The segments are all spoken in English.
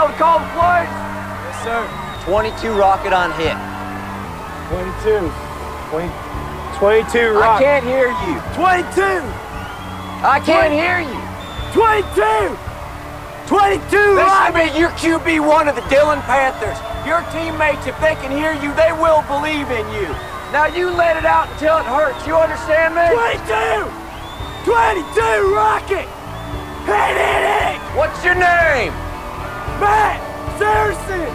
able to call the? Yes, sir. 22 rocket on hit. 22. 20, 22 I can't hear you. 22. I can't hear you. 22. 22 This rock. should be your QB one of the Dillon Panthers. Your teammates, if they can hear you, they will believe in you. Now you let it out until it hurts. You understand me? 22. 22 rocket. Hit it. What's your name? Matt Saracen.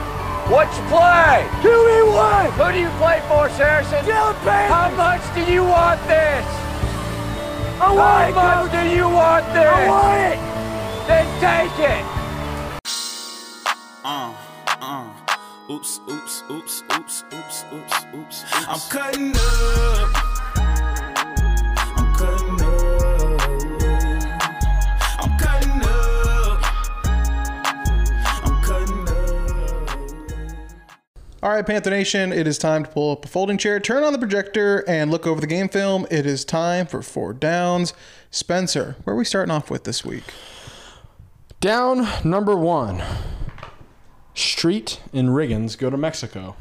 What's your play? QB1. Who do you play for, Saracen? Dillon How much do you want this? I want How it, much Coach. do you want this? I this? want it. Then take it. Uh, uh. Oops, oops, oops, oops, oops, oops, oops. I'm cutting up. All right, Panther Nation, it is time to pull up a folding chair, turn on the projector, and look over the game film. It is time for four downs. Spencer, where are we starting off with this week? Down number one. Street and Riggins go to Mexico.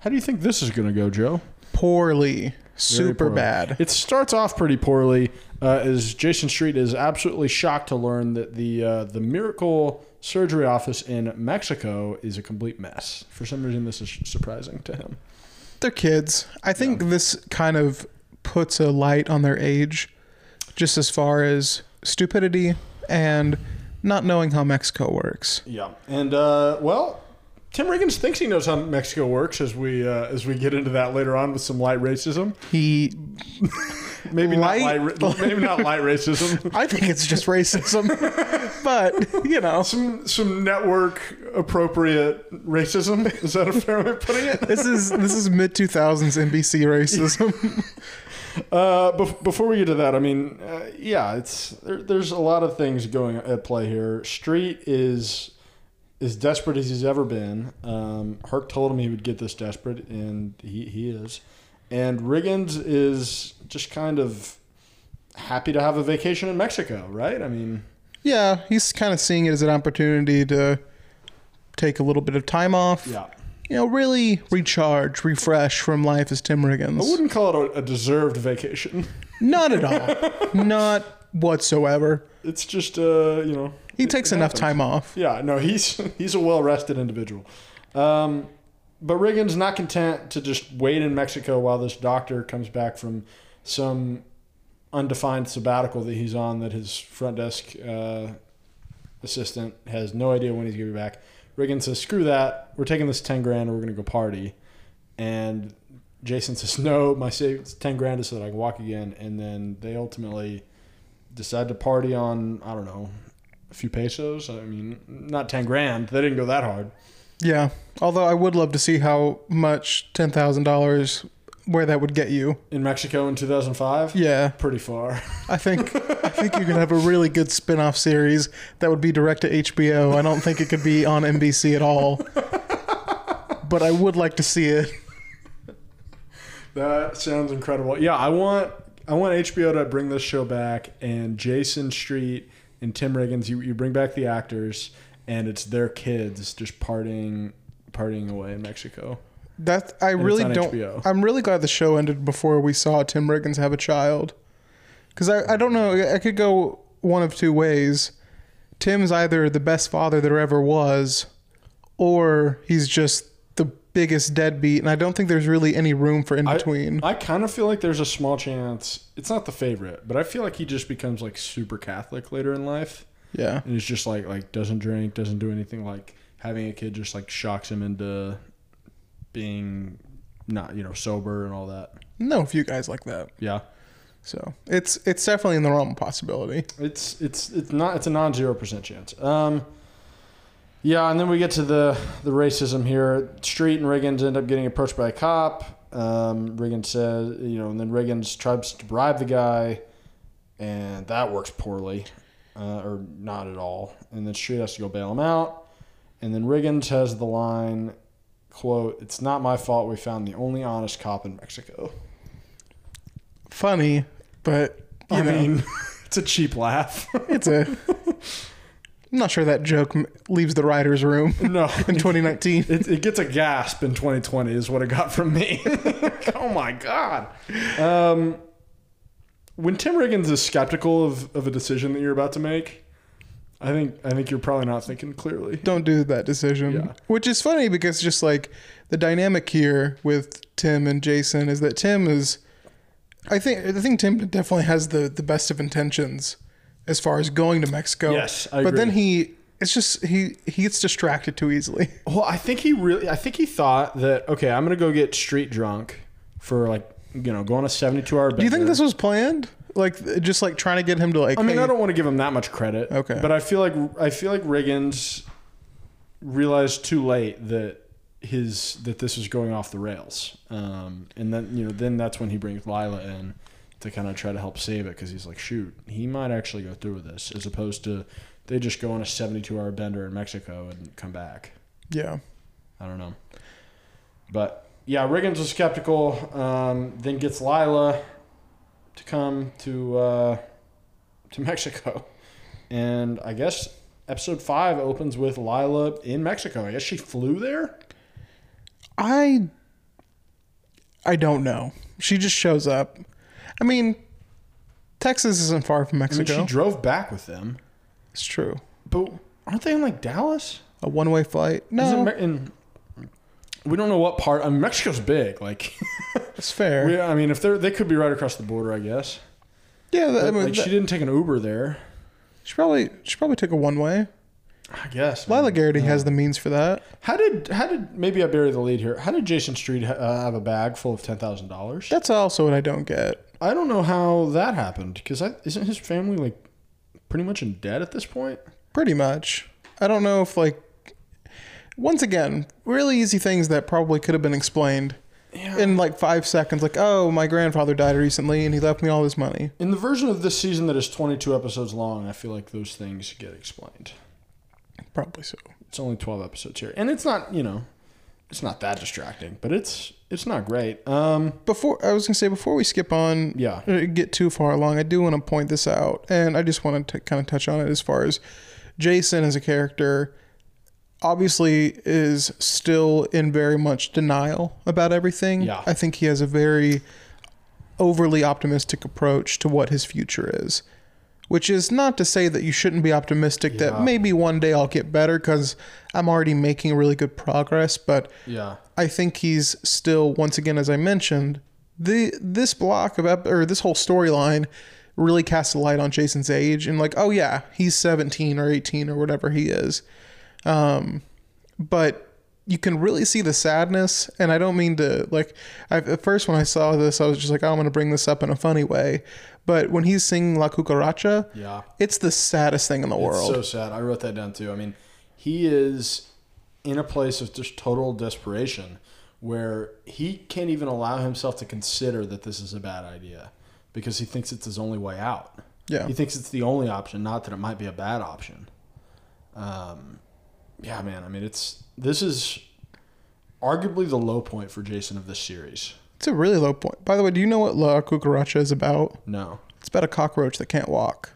How do you think this is going to go, Joe? Poorly. Very Super poorly. bad. It starts off pretty poorly, uh, as Jason Street is absolutely shocked to learn that the uh, the miracle surgery office in Mexico is a complete mess. For some reason, this is surprising to him. They're kids. I think this kind of puts a light on their age, just as far as stupidity and not knowing how Mexico works. Yeah, and uh, well, Tim Riggins thinks he knows how Mexico works. As we uh, as we get into that later on with some light racism, He, maybe Light- not light, maybe not light racism. I think it's just racism, but you know, some some network appropriate racism. Is that a fair way of putting it? this is this is mid two thousands NBC racism. Uh, bef- before we get to that, I mean, uh, yeah, it's there, there's a lot of things going at play here. Street is as desperate as he's ever been. Um, Herc told him he would get this desperate, and he, he is. And Riggins is just kind of happy to have a vacation in Mexico, right? I mean, Yeah, he's kind of seeing it as an opportunity to take a little bit of time off. yeah. You know, really recharge, refresh from life as Tim Riggins. I wouldn't call it a, a deserved vacation. Not at all. Not whatsoever. It's just, uh, you know, He takes enough happens. time off. Yeah, no, he's he's a well rested individual. Um, but Riggins not content to just wait in Mexico while this doctor comes back from some undefined sabbatical that he's on that his front desk uh, assistant has no idea when he's gonna be back. Riggins says, "Screw that! We're taking this ten grand and we're gonna go party." And Jason says, "No, my savings ten grand is so that I can walk again." And then they ultimately decide to party on I don't know a few pesos. I mean, not ten grand. They didn't go that hard. Yeah. Although I would love to see how much ten thousand dollars where that would get you. In Mexico in 2005, Yeah. pretty far. I think I think you could have a really good spin-off series that would be direct to HBO. I don't think it could be on NBC at all. But I would like to see it. That sounds incredible. Yeah, I want I want HBO to bring this show back and Jason Street and Tim Riggins. You, you bring back the actors and it's their kids just partying partying away in Mexico. That I it's really don't. HBO. I'm really glad the show ended before we saw Tim Riggins have a child, because I, I don't know. I could go one of two ways. Tim's either the best father there ever was, or he's just the biggest deadbeat, and I don't think there's really any room for in I- between. I, kind of feel like there's a small chance. It's not the favorite, but I feel like he just becomes like super Catholic later in life. Yeah, and it's just like like doesn't drink, doesn't do anything. Like having a kid just like shocks him into being not you know sober and all that. No, a few guys like that. Yeah, So it's it's definitely in the realm of possibility. it's it's it's not it's a non zero percent chance. Um, yeah, and then we get to the the racism here. Street and Riggins end up getting approached by a cop. Um, Riggins says, you know, and then Riggins tries to bribe the guy, and that works poorly, uh, or not at all. And then Street has to go bail him out. And then Riggins has the line, quote, It's not my fault we found the only honest cop in Mexico. Funny, but you I know, mean, it's a cheap laugh. it's a I'm not sure that joke leaves the writer's room No. in 2019. It, it gets a gasp in 2020 is what it got from me. oh my god. Um, when Tim Riggins is skeptical of, of a decision that you're about to make, I think I think you're probably not thinking clearly. Don't do that decision. Yeah. Which is funny because just like the dynamic here with Tim and Jason is that Tim is, I think I think Tim definitely has the the best of intentions as far as going to Mexico. Yes, I but then he. It's just he he gets distracted too easily. Well, I think he really I think he thought that okay, I'm gonna go get street drunk for like you know, go on a 72 hour. Bender. Do you think this was planned? Like just like trying to get him to like. I mean, hey- I don't want to give him that much credit. Okay. But I feel like I feel like Riggins realized too late that his that this was going off the rails. Um, and then you know then that's when he brings Lila in to kind of try to help save it because he's like, shoot, he might actually go through with this as opposed to they just go on a 72 hour bender in Mexico and come back. Yeah. I don't know. But yeah, Riggins was skeptical. Um, then gets Lila to come to uh, to Mexico, and I guess episode five opens with Lila in Mexico. I guess she flew there. I I don't know. She just shows up. I mean, Texas isn't far from I mean, Mexico. she drove back with them. it's true. But aren't they in like Dallas? A one-way flight? Is it No, in, we don't know what part. I mean, Mexico's big. Like, it's fair. we, I mean, if they're they could be right across the border, I guess. yeah, that, I mean, like, that- she didn't take an Uber there. she probably she probably took a one-way. I guess. Lila man. Garrity Yeah. has the means for that. How did how did maybe I bury the lead here? How did Jason Street uh, have a bag full of ten thousand dollars? That's also what I don't get. I don't know how that happened because isn't his family like pretty much in debt at this point? Pretty much. I don't know if like once again, really easy things that probably could have been explained in like five seconds. Like, oh, my grandfather died recently and he left me all his money. In the version of this season that is twenty two episodes long, I feel like those things get explained. Probably so. It's only twelve episodes here, and it's not you know, it's not that distracting, but it's it's not great. Um, Before I was gonna say before we skip on, Yeah. uh, get too far along, I do want to point this out, and I just wanted to kind of touch on it as far as Jason as a character. Obviously, is still in very much denial about everything. Yeah. I think he has a very overly optimistic approach to what his future is. Which is not to say that you shouldn't be optimistic Yeah. that maybe one day I'll get better because I'm already making really good progress, but yeah, I think he's still, once again, as I mentioned, the this block of ep- or this whole storyline really casts a light on Jason's age and like, oh yeah, he's 17 or 18 or whatever he is. Um, but you can really see the sadness, and I don't mean to like. I, at first, when I saw this, I was just like, oh, I'm going to bring this up in a funny way. But when he's singing La Cucaracha, yeah. it's the saddest thing in the world. It's so sad. I wrote that down too. I mean, he is in a place of just total desperation where he can't even allow himself to consider that this is a bad idea because he thinks it's his only way out. yeah, He thinks it's the only option, not that it might be a bad option. Um, yeah, man. I mean, it's this is arguably the low point for Jason of this series. it's a really low point. By the way, do you know what La Cucaracha is about? No. It's about a cockroach that can't walk.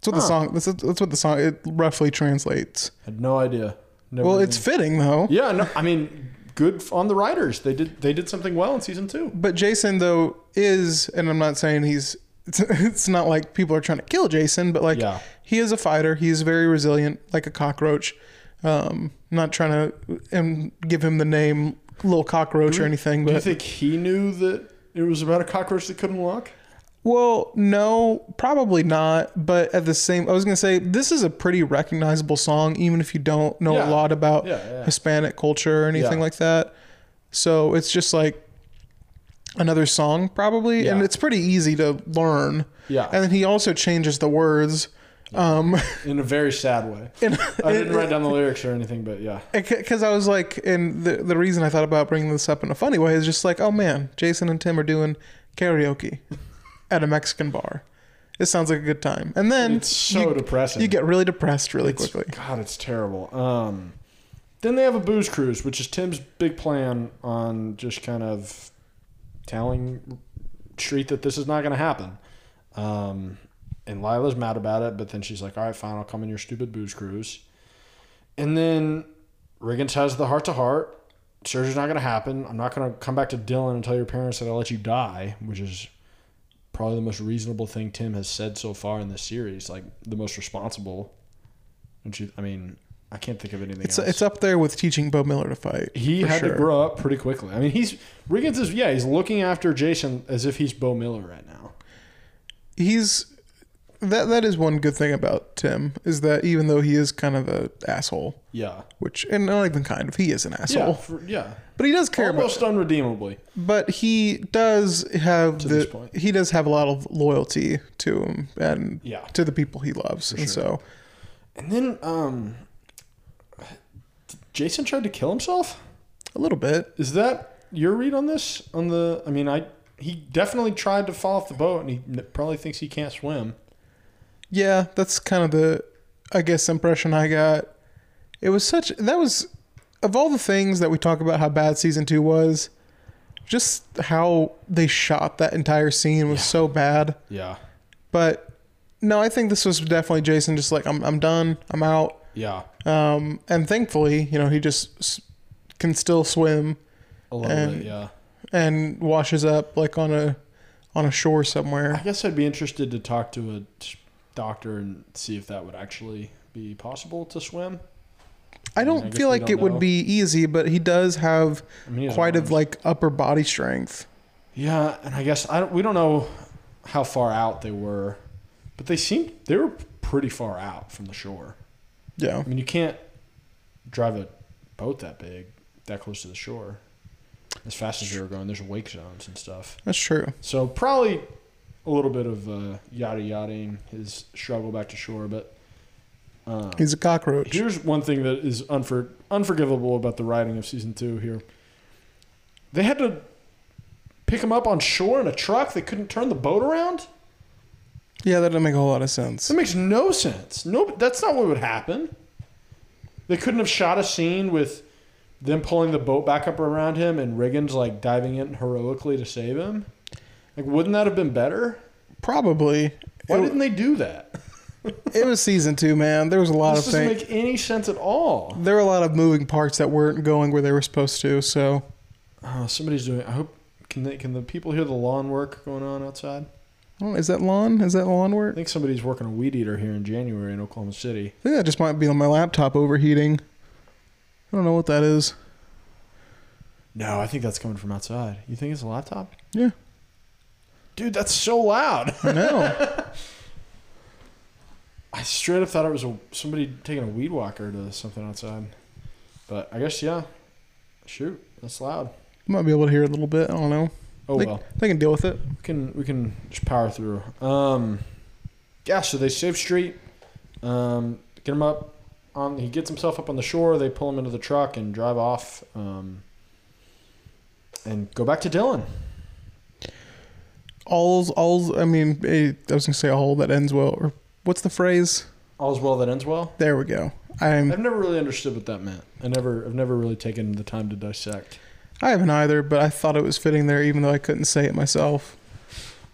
That's what the Huh. song. That's, that's what the song it roughly translates. I had no idea. Never Well, even- it's fitting though. yeah. No, I mean, good on the writers. They did they did something well in season two. But Jason though is, and I'm not saying he's. It's, it's not like people are trying to kill Jason, but like Yeah. He is a fighter. He's very resilient, like a cockroach. Um, not trying to um, give him the name little cockroach or anything, Do you think he knew that it was about a cockroach that couldn't walk? Well, no, probably not. But at the same, I was gonna say this is a pretty recognizable song, even if you don't know Yeah. a lot about Yeah, yeah. Hispanic culture or anything like that. So it's just like another song, probably, and it's pretty easy to learn. Yeah. And then he also changes the words. Um, In a very sad way. I didn't write down the lyrics or anything, but yeah. because I was like, and the the reason I thought about bringing this up in a funny way is just like, oh man, Jason and Tim are doing karaoke at a Mexican bar. It sounds like a good time, and then It's so you, depressing. you get really depressed really It's- quickly. God, it's terrible. Um, then they have a booze cruise, which is Tim's big plan on just kind of telling Street that this is not going to happen. Um, and Lila's mad about it, but then she's like, "All right, fine, I'll come in your stupid booze cruise." And then Riggins has the heart to heart. Surgery's not going to happen. I'm not going to come back to Dillon and tell your parents that I'll let you die, which is probably the most reasonable thing Tim has said so far in this series. Like the most responsible. And she, I mean, I can't think of anything It's else. it's up there with teaching Bo Miller to fight. he had sure. to grow up pretty quickly. I mean, he's Riggins is yeah, he's looking after Jason as if he's Bo Miller right now. He's that that is one good thing about Tim is that even though he is kind of a asshole, Yeah, which and not even kind of, he is an yeah, asshole. for, yeah. But he does care Almost about. unredeemably. But he does have this the point. he does have a lot of loyalty to him and Yeah. to the people he loves, and so And then um, Jason tried to kill himself. a little bit. Is that your read on this? On the, I mean, I he definitely tried to fall off the boat, and he probably thinks he can't swim. Yeah, that's kind of the, I guess, impression I got. It was such that was of all the things that we talk about how bad season two was, just how they shot that entire scene was so bad. Yeah, But no, I think this was definitely Jason. Just like I'm, I'm done. I'm out. yeah, Um, and thankfully, you know, he just s- can still swim a little And- bit. Yeah. and washes up like on a on a shore somewhere. I guess I'd be interested to talk to a doctor and see if that would actually be possible to swim. I I don't guess feel like don't it would be easy, but he does have I mean, he quite of like upper body strength. Yeah, and I guess I don't, we don't know how far out they were, but they seemed they were pretty far out from the shore. Yeah. I mean, you can't drive a boat that big, that close to the shore, as fast as they were going. There's wake zones and stuff, That's true. so probably a little bit of uh, yada yadaing his struggle back to shore. But um, He's a cockroach. Here's one thing that is unfor- unforgivable about the writing of season two here. They had to pick him up on shore in a truck. They couldn't turn the boat around. Yeah, that doesn't make a whole lot of sense. That makes no sense. No, that's not what would happen. They couldn't have shot a scene with them pulling the boat back up around him and Riggins like diving in heroically to save him. Like, wouldn't that have been better? Probably. Why It, didn't they do that? it was season two, man. There was a lot This of doesn't things. make any sense at all. There were a lot of moving parts that weren't going where they were supposed to. So Oh, somebody's doing. I hope can they can the people hear the lawn work going on outside? oh, is that lawn? Is that lawn work? I think somebody's working a weed eater here in January in Oklahoma City. I think that just might be on my laptop overheating. I don't know what that is. No, I think that's coming from outside. You think it's a laptop? Yeah, Dude, that's so loud. I know. I straight up thought it was a, somebody taking a weed walker to something outside. But I guess yeah. Shoot, that's loud. might be able to hear a little bit. I don't know. Oh they, well, they can deal with it. we can we can just power through. Um, yeah. So they save Street, um, get him up on. He gets himself up on the shore. They pull him into the truck and drive off. Um, and go back to Dillon. All's all's. I mean, I was gonna say all that ends well. Or what's the phrase? All's well that ends well. There we go. I'm. I've never really understood what that meant. I never, I've never really taken the time to dissect. I haven't either, but I thought it was fitting there, even though I couldn't say it myself.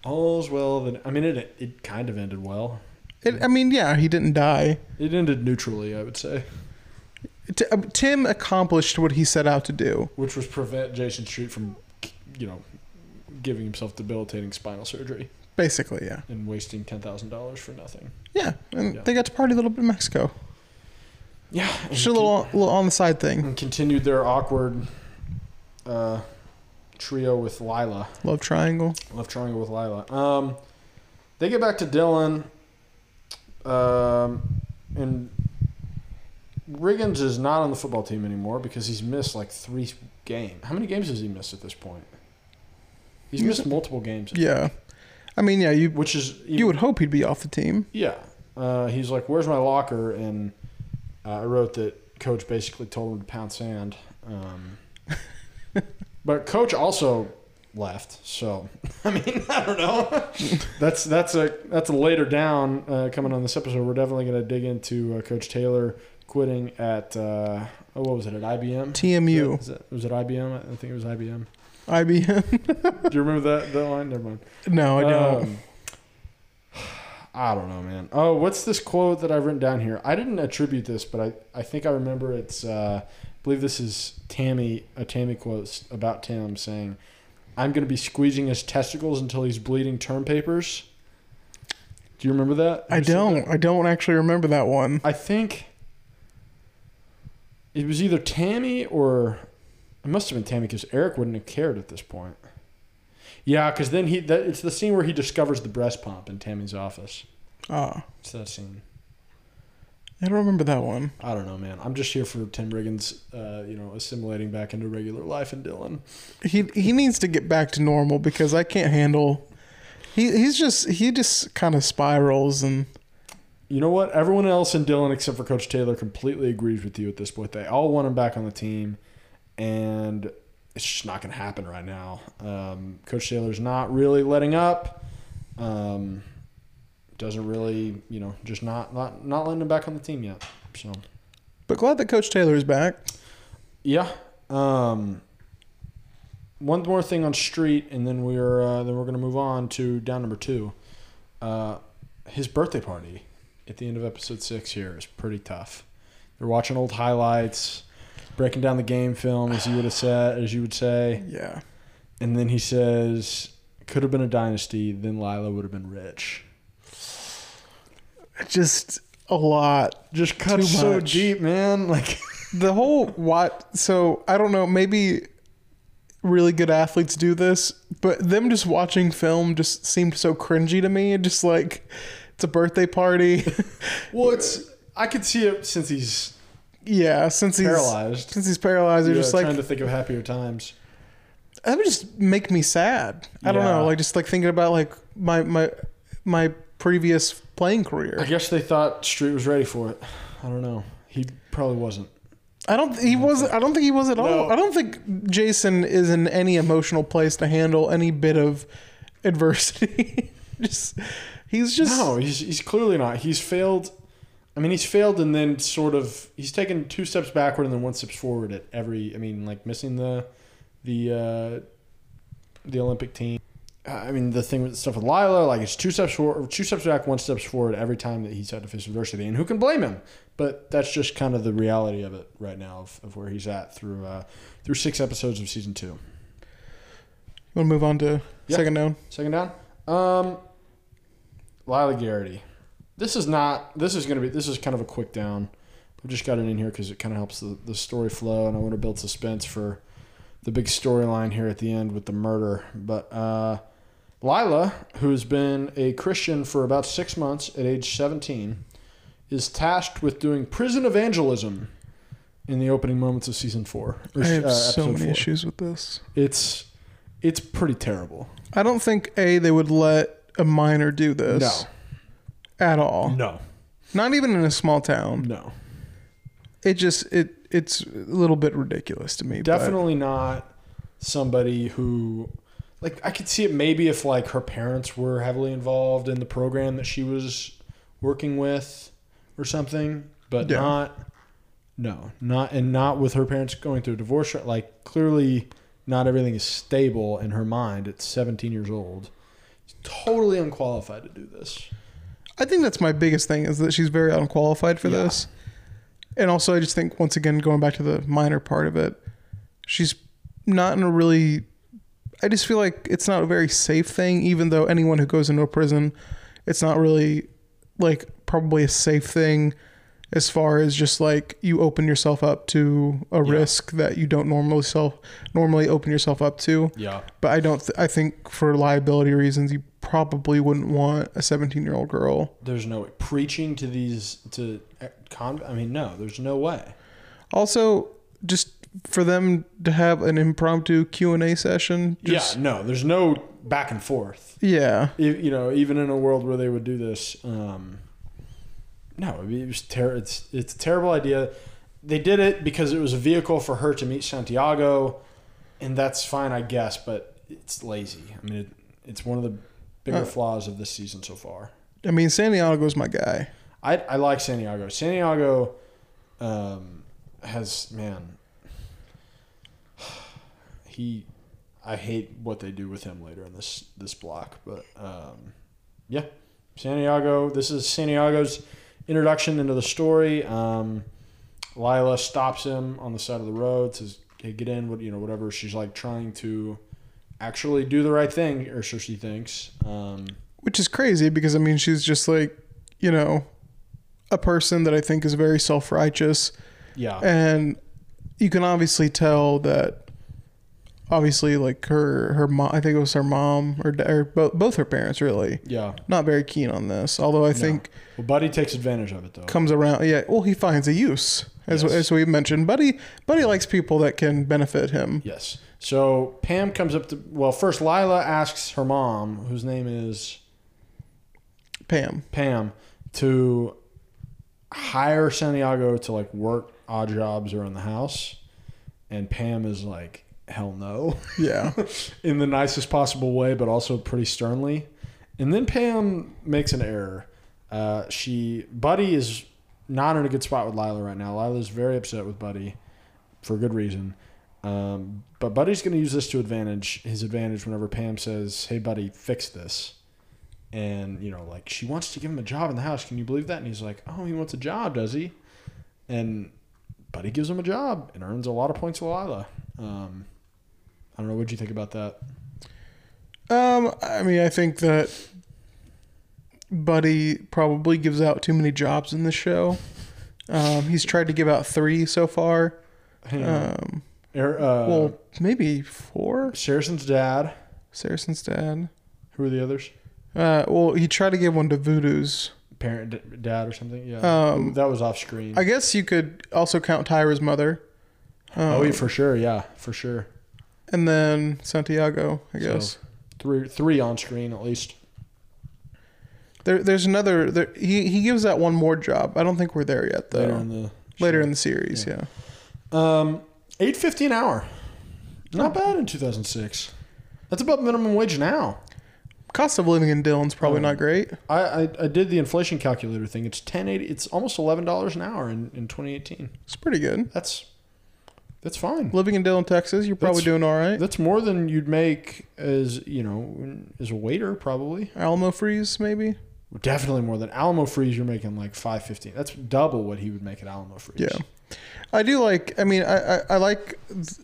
All's well that I mean it. It kind of ended well. It, I mean, yeah, he didn't die. It ended neutrally, I would say, T- uh, Tim accomplished what he set out to do. which was prevent Jason Street from, you know, giving himself debilitating spinal surgery Basically, yeah. and wasting ten thousand dollars for nothing. Yeah, and Yeah. they got to party a little bit in Mexico. Yeah, Just a little, little on the side thing. and continued their awkward uh, trio with Lila. Love triangle. Love triangle with Lila. Um, they get back to Dillon, um, and Riggins is not on the football team anymore because he's missed like three games. How many games has he missed at this point? He's missed multiple games, Yeah, I mean, yeah, you which is you would hope he'd be off the team. yeah. Uh, he's like, "Where's my locker?" And uh, I wrote that coach basically told him to pound sand. Um, but coach also left, so I mean, I don't know. that's that's a that's a later down uh, coming on this episode. We're definitely going to dig into uh, Coach Taylor quitting at uh, oh, what was it at IBM? TMU, Is it, was it IBM? I think it was IBM. IBM. Do you remember that that line? Never mind. no, I don't. Um, I don't know, man. Oh, what's this quote that I've written down here? I didn't attribute this, but I, I think I remember it's. Uh, I believe this is Tami a Tami quote about Tim saying, "I'm going to be squeezing his testicles until he's bleeding term papers." Do you remember that? I don't. that? I don't actually remember that one. I think it was either Tami or it must have been Tami because Eric wouldn't have cared at this point. Yeah, because then he that, it's the scene where he discovers the breast pump in Tami's office. Ah, It's that scene. I don't remember that one. I don't know, man. I'm just here for Tim Riggins, uh, you know, assimilating back into regular life in Dillon. He he needs to get back to normal because I can't handle. He he's just he just kind of spirals and You know what? Everyone else in Dillon except for Coach Taylor completely agrees with you at this point. They all want him back on the team, and it's just not going to happen right now. Um, Coach Taylor's not really letting up. Um, doesn't really, you know, just not not not letting him back on the team yet. So but glad that Coach Taylor is back. yeah. Um, one more thing on street, and then we're uh, then we're gonna move on to down number two. Uh, his birthday party at the end of episode six here is pretty tough. They're watching old highlights, breaking down the game film, as you would have said, as you would say, Yeah. and then he says, "Could have been a dynasty. Then Lila would have been rich." Just a lot. Just cuts Too so much. deep, man. Like, The whole what? So I don't know. Maybe really good athletes do this, but them just watching film just seemed so cringy to me. Just like it's a birthday party. well, it's I could see it since he's yeah, since he's Paralyzed. Since he's paralyzed, they're yeah, just like trying to think of happier times. that would just make me sad. I don't know, like just like thinking about like my my my previous playing career. I guess they thought Street was ready for it. I don't know. He probably wasn't. I don't. He wasn't. I don't think he was at all. I don't think Jason is in any emotional place to handle any bit of adversity. just he's just No, he's he's clearly not. He's failed. I mean, he's failed and then sort of he's taken two steps backward and then one steps forward at every. I mean, like missing the the uh, the Olympic team. I mean, the thing with stuff with Lila, like it's two steps forward, two steps back, one steps forward every time that he's had to face adversity. And who can blame him? But that's just kind of the reality of it right now of, of where he's at through uh, through six episodes of season two. You Want to move on to Yeah. second down? Second down. Um, Lila Garrity. This is not. This is gonna be. This is kind of a quick down. We just got it in here because it kind of helps the, the story flow, and I want to build suspense for the big storyline here at the end with the murder. But uh, Lila, who has been a Christian for about six months at age seventeen, is tasked with doing prison evangelism in the opening moments of season four. or, I have uh, so many four. issues with this. It's it's pretty terrible. I don't think a they would let a minor do this. No. At all. No. Not even in a small town. No. It just it it's a little bit ridiculous to me. but- definitely not somebody who like I could see it maybe if like her parents were heavily involved in the program that she was working with or something, but Yeah. not no, not and not with her parents going through a divorce. Like clearly, not everything is stable in her mind. At 17 years old, she's totally unqualified to do this. I think that's my biggest thing is that she's very unqualified for Yeah. this. And also I just think once again going back to the minor part of it, she's not in a really I just feel like it's not a very safe thing even though anyone who goes into a prison it's not really like probably a safe thing as far as just like you open yourself up to a Yeah. risk that you don't normally self normally open yourself up to. Yeah, But I don't. Th- I think for liability reasons, you probably wouldn't want a 17 year old girl. there's no way preaching to these to uh, con. I mean, no, there's no way. Also, just for them to have an impromptu Q and A session. Just, yeah, no, there's no back and forth. Yeah. if, you know, even in a world where they would do this, um, no, it was ter- It's it's a terrible idea. They did it because it was a vehicle for her to meet Santiago, and that's fine, I guess. But it's lazy. I mean, it, it's one of the bigger Uh. flaws of this season so far. I mean, Santiago's my guy. I I like Santiago. Santiago um, has man. He, I hate what they do with him later in this this block, but um, yeah, Santiago. This is Santiago's introduction into the story. Um, Lila stops him on the side of the road, says, "Hey, get in." What you know, whatever. She's like trying to actually do the right thing, or so she thinks. Um, Which is crazy because I mean she's just like, you know, a person that I think is very self righteous. yeah, and you can obviously tell that obviously like her her mom i think it was her mom or, or both, both her parents really yeah. not very keen on this although i think Well, Buddy takes advantage of it though. comes around yeah well he finds a use as, Yes. as we mentioned buddy buddy likes people that can benefit him Yes. So Pam comes up to well, first Lila asks her mom, whose name is pam Pam, to hire Santiago to like work odd jobs around the house, and Pam is like, hell no, yeah in the nicest possible way, but also pretty sternly. And then Pam makes an error. Uh, she Buddy is not in a good spot with Lila right now. Lila's very upset with Buddy for good reason. Um, but Buddy's going to use this to advantage his advantage whenever Pam says, "Hey, Buddy, fix this." And you know, like she wants to give him a job in the house. Can you believe that? And he's like, "Oh, he wants a job, does he?" And Buddy gives him a job and earns a lot of points with Lila. Um, I don't know. What'd you think about that? um i mean i think that buddy probably gives out too many jobs in the show um he's tried to give out three so far um Er- uh, well maybe four Saracen's dad. Saracen's dad. Who are the others? Uh, well, he tried to give one to Voodoo's. Parent, d- dad, or something. Yeah, Um, that was off screen. I guess you could also count Tyra's mother. Um, oh, yeah, for sure. Yeah, for sure. and then Santiago, I guess. So, three, three on screen at least. There, there's another. There, he he gives that one more job. I don't think we're there yet though. Later in the Later show. in the series, yeah. Um, eight fifty an hour. Not bad in two thousand six. That's about minimum wage now. Cost of living in Dillon's probably Oh. not great. I, I, I did the inflation calculator thing. It's ten eighty. It's almost eleven dollars an hour in, in twenty eighteen. It's pretty good. That's that's fine. Living in Dillon, Texas, you're probably That's- doing all right. That's more than you'd make as you know as a waiter probably. Alamo Freeze, maybe. Definitely more than Alamo Freeze. You're making like five fifteen. That's double what he would make at Alamo Freeze. Yeah. I do like. I mean, I I, I like. it-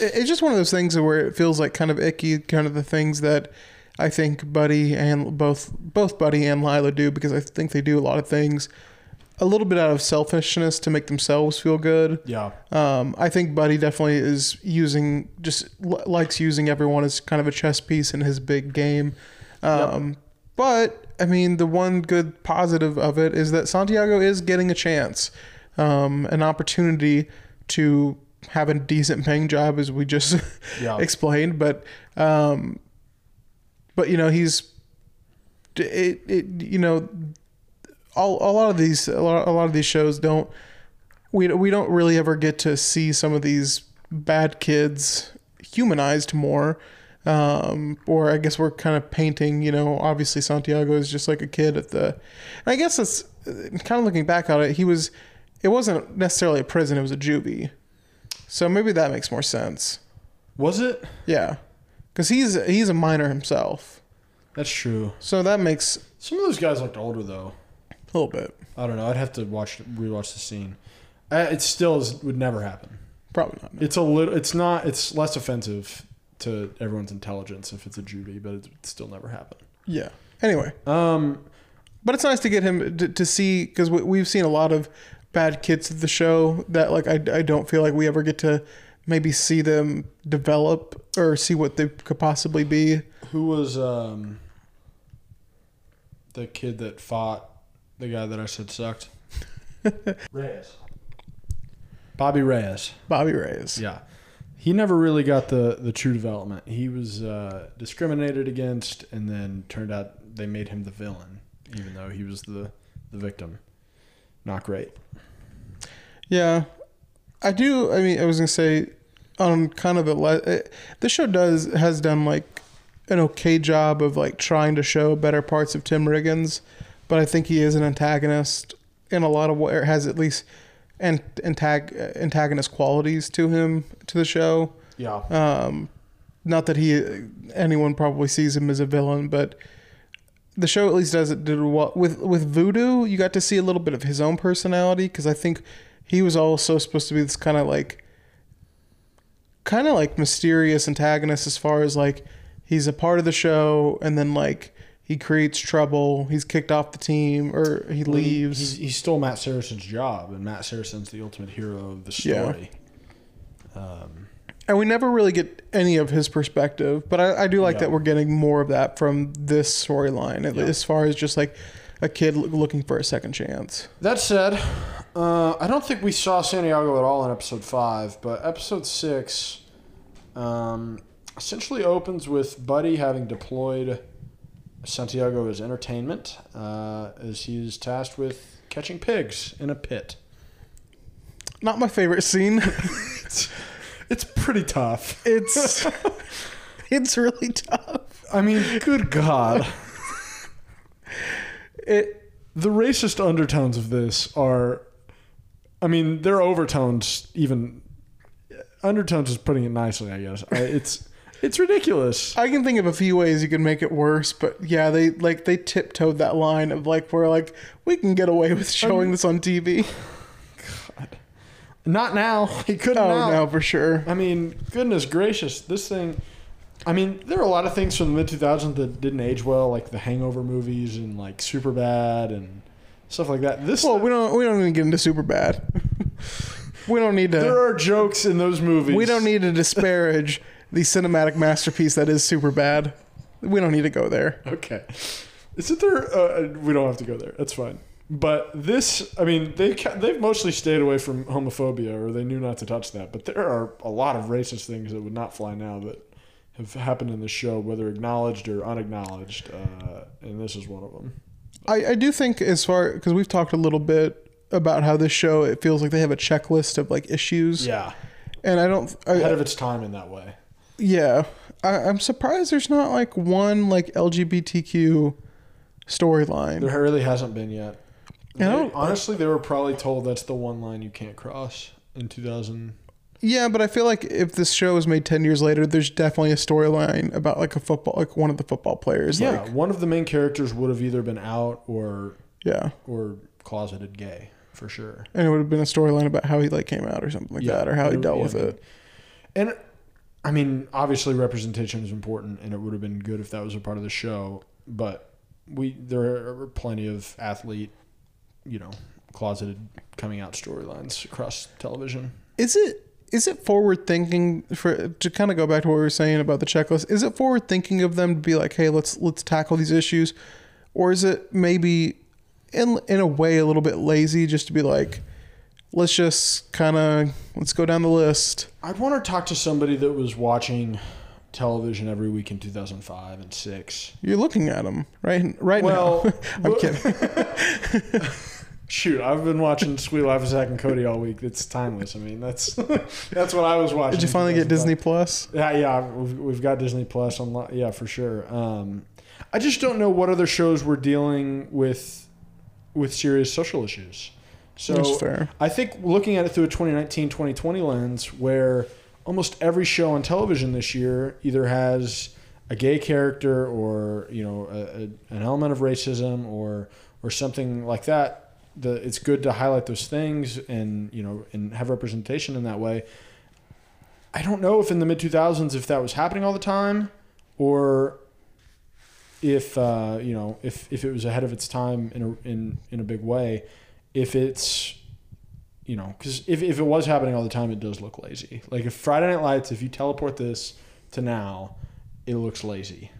It's just one of those things where it feels like kind of icky, kind of the things that I think Buddy and both both Buddy and Lila do because I think they do a lot of things a little bit out of selfishness to make themselves feel good. Yeah. Um, I think Buddy definitely is using just li- likes using everyone as kind of a chess piece in his big game. Um, But I mean, the one good positive of it is that Santiago is getting a chance, um, an opportunity to have a decent paying job, as we just Yeah. explained. But um, but you know he's it, it you know all, a lot of these a lot, a lot of these shows don't we we don't really ever get to see some of these bad kids humanized more um, or I guess we're kind of painting you know obviously Santiago is just like a kid at the and I guess it's kind of looking back on it he was it wasn't necessarily a prison it was a juvie so maybe that makes more sense Was it? yeah because he's he's a minor himself That's true. so that makes Some of those guys looked older though. a little bit I don't know. I'd have to watch rewatch the scene. Uh, it still is, would never happen. probably not It's a little. It's not. It's less offensive to everyone's intelligence if it's a juvie, but it would still never happen. yeah anyway Um. But it's nice to get him to, to see because we, we've seen a lot of bad kids at the show that like I, I don't feel like we ever get to maybe see them develop or see what they could possibly be. Who was um. The kid that fought the guy that I said sucked. Reyes. Bobby Reyes. Bobby Reyes. Yeah. He never really got the, the true development. He was uh, discriminated against, and then turned out they made him the villain, even though he was the, the victim. Not great. Yeah, I do. I mean, I was gonna say on kind of a le- it, this show does has done like an okay job of like trying to show better parts of Tim Riggins, but I think he is an antagonist in a lot of. Or has at least an antag- antagonist qualities to him to the show. Yeah. Um, not that he anyone probably sees him as a villain, but the show at least does it did well with with Voodoo. You got to see a little bit of his own personality because I think he was also supposed to be this kind of like kind of like mysterious antagonist as far as like he's a part of the show and then like he creates trouble. He's kicked off the team or he leaves. He's, he stole Matt Saracen's job, and Matt Saracen's the ultimate hero of the Yeah. story. Um, And we never really get any of his perspective, but I, I do like Yeah. that we're getting more of that from this storyline, Yeah. as far as just like a kid looking for a second chance. That said, uh, I don't think we saw Santiago at all in episode five, but episode six um, essentially opens with Buddy having deployed Santiago is entertainment, uh, as he's tasked with catching pigs in a pit. Not my favorite scene. It's pretty tough. It's it's really tough. I mean, good God. It the racist undertones of this are i mean they're overtones even undertones is putting it nicely i guess I, it's it's ridiculous I can think of a few ways you can make it worse, but yeah, they like they tiptoed that line of like where like we can get away with showing this on TV. God. Not now he couldn't Oh now. no, for sure. i mean goodness gracious this thing i mean there are a lot of things from the mid 2000s that didn't age well like the hangover movies and like Superbad and stuff like that this Well, we don't we don't even get into Superbad. we don't need to. there are jokes in those movies We don't need to disparage the cinematic masterpiece that is Superbad. We don't need to go there. Okay. Isn't there? Uh, we don't have to go there. That's fine. But this, I mean, they they've mostly stayed away from homophobia, or they knew not to touch that. But there are a lot of racist things that would not fly now that have happened in the show, whether acknowledged or unacknowledged, uh, and this is one of them. I, I do think as far because we've talked a little bit about how this show it feels like they have a checklist of like issues. Yeah, And I don't. I, ahead of its time in that way. Yeah, I, I'm surprised there's not like one like LGBTQ storyline. There really hasn't been yet. They- honestly, they were probably told that's the one line you can't cross in 2000. Yeah, but I feel like if this show was made ten years later, there's definitely a storyline about like a football, like one of the football players. Yeah, like, one of the main characters would have either been out or yeah, or closeted gay for sure. and it would have been a storyline about how he like came out or something like Yeah, that, or how he dealt yeah, with I mean, it. And I mean, obviously, representation is important, and it would have been good if that was a part of the show. But we there are plenty of athlete, you know, closeted coming out storylines across television. Is it is it forward thinking for to kind of go back to what we were saying about the checklist? Is it forward thinking of them to be like, hey, let's let's tackle these issues, or is it maybe in in a way a little bit lazy just to be like, let's just kind of let's go down the list. I'd want to talk to somebody that was watching television every week in 2005 and six. You're looking at them right right Well, now. I'm kidding. Shoot, I've been watching Suite Life of Zack and Cody all week. It's timeless. I mean, that's that's what I was watching. Did you finally get Disney Plus? Yeah, yeah, we've, we've got Disney Plus on. Yeah, for sure. Um, I just don't know what other shows were dealing with with serious social issues. So. I think looking at it through a 2019-2020 lens, where almost every show on television this year either has a gay character or you know a, a, an element of racism or or something like that. The, it's good to highlight those things and you know and have representation in that way. I don't know if in the mid 2000s if that was happening all the time or if uh, you know if, if it was ahead of its time in a, in in a big way if it's you know because if, if it was happening all the time it does look lazy. Like if Friday Night Lights if you teleport this to now it looks lazy.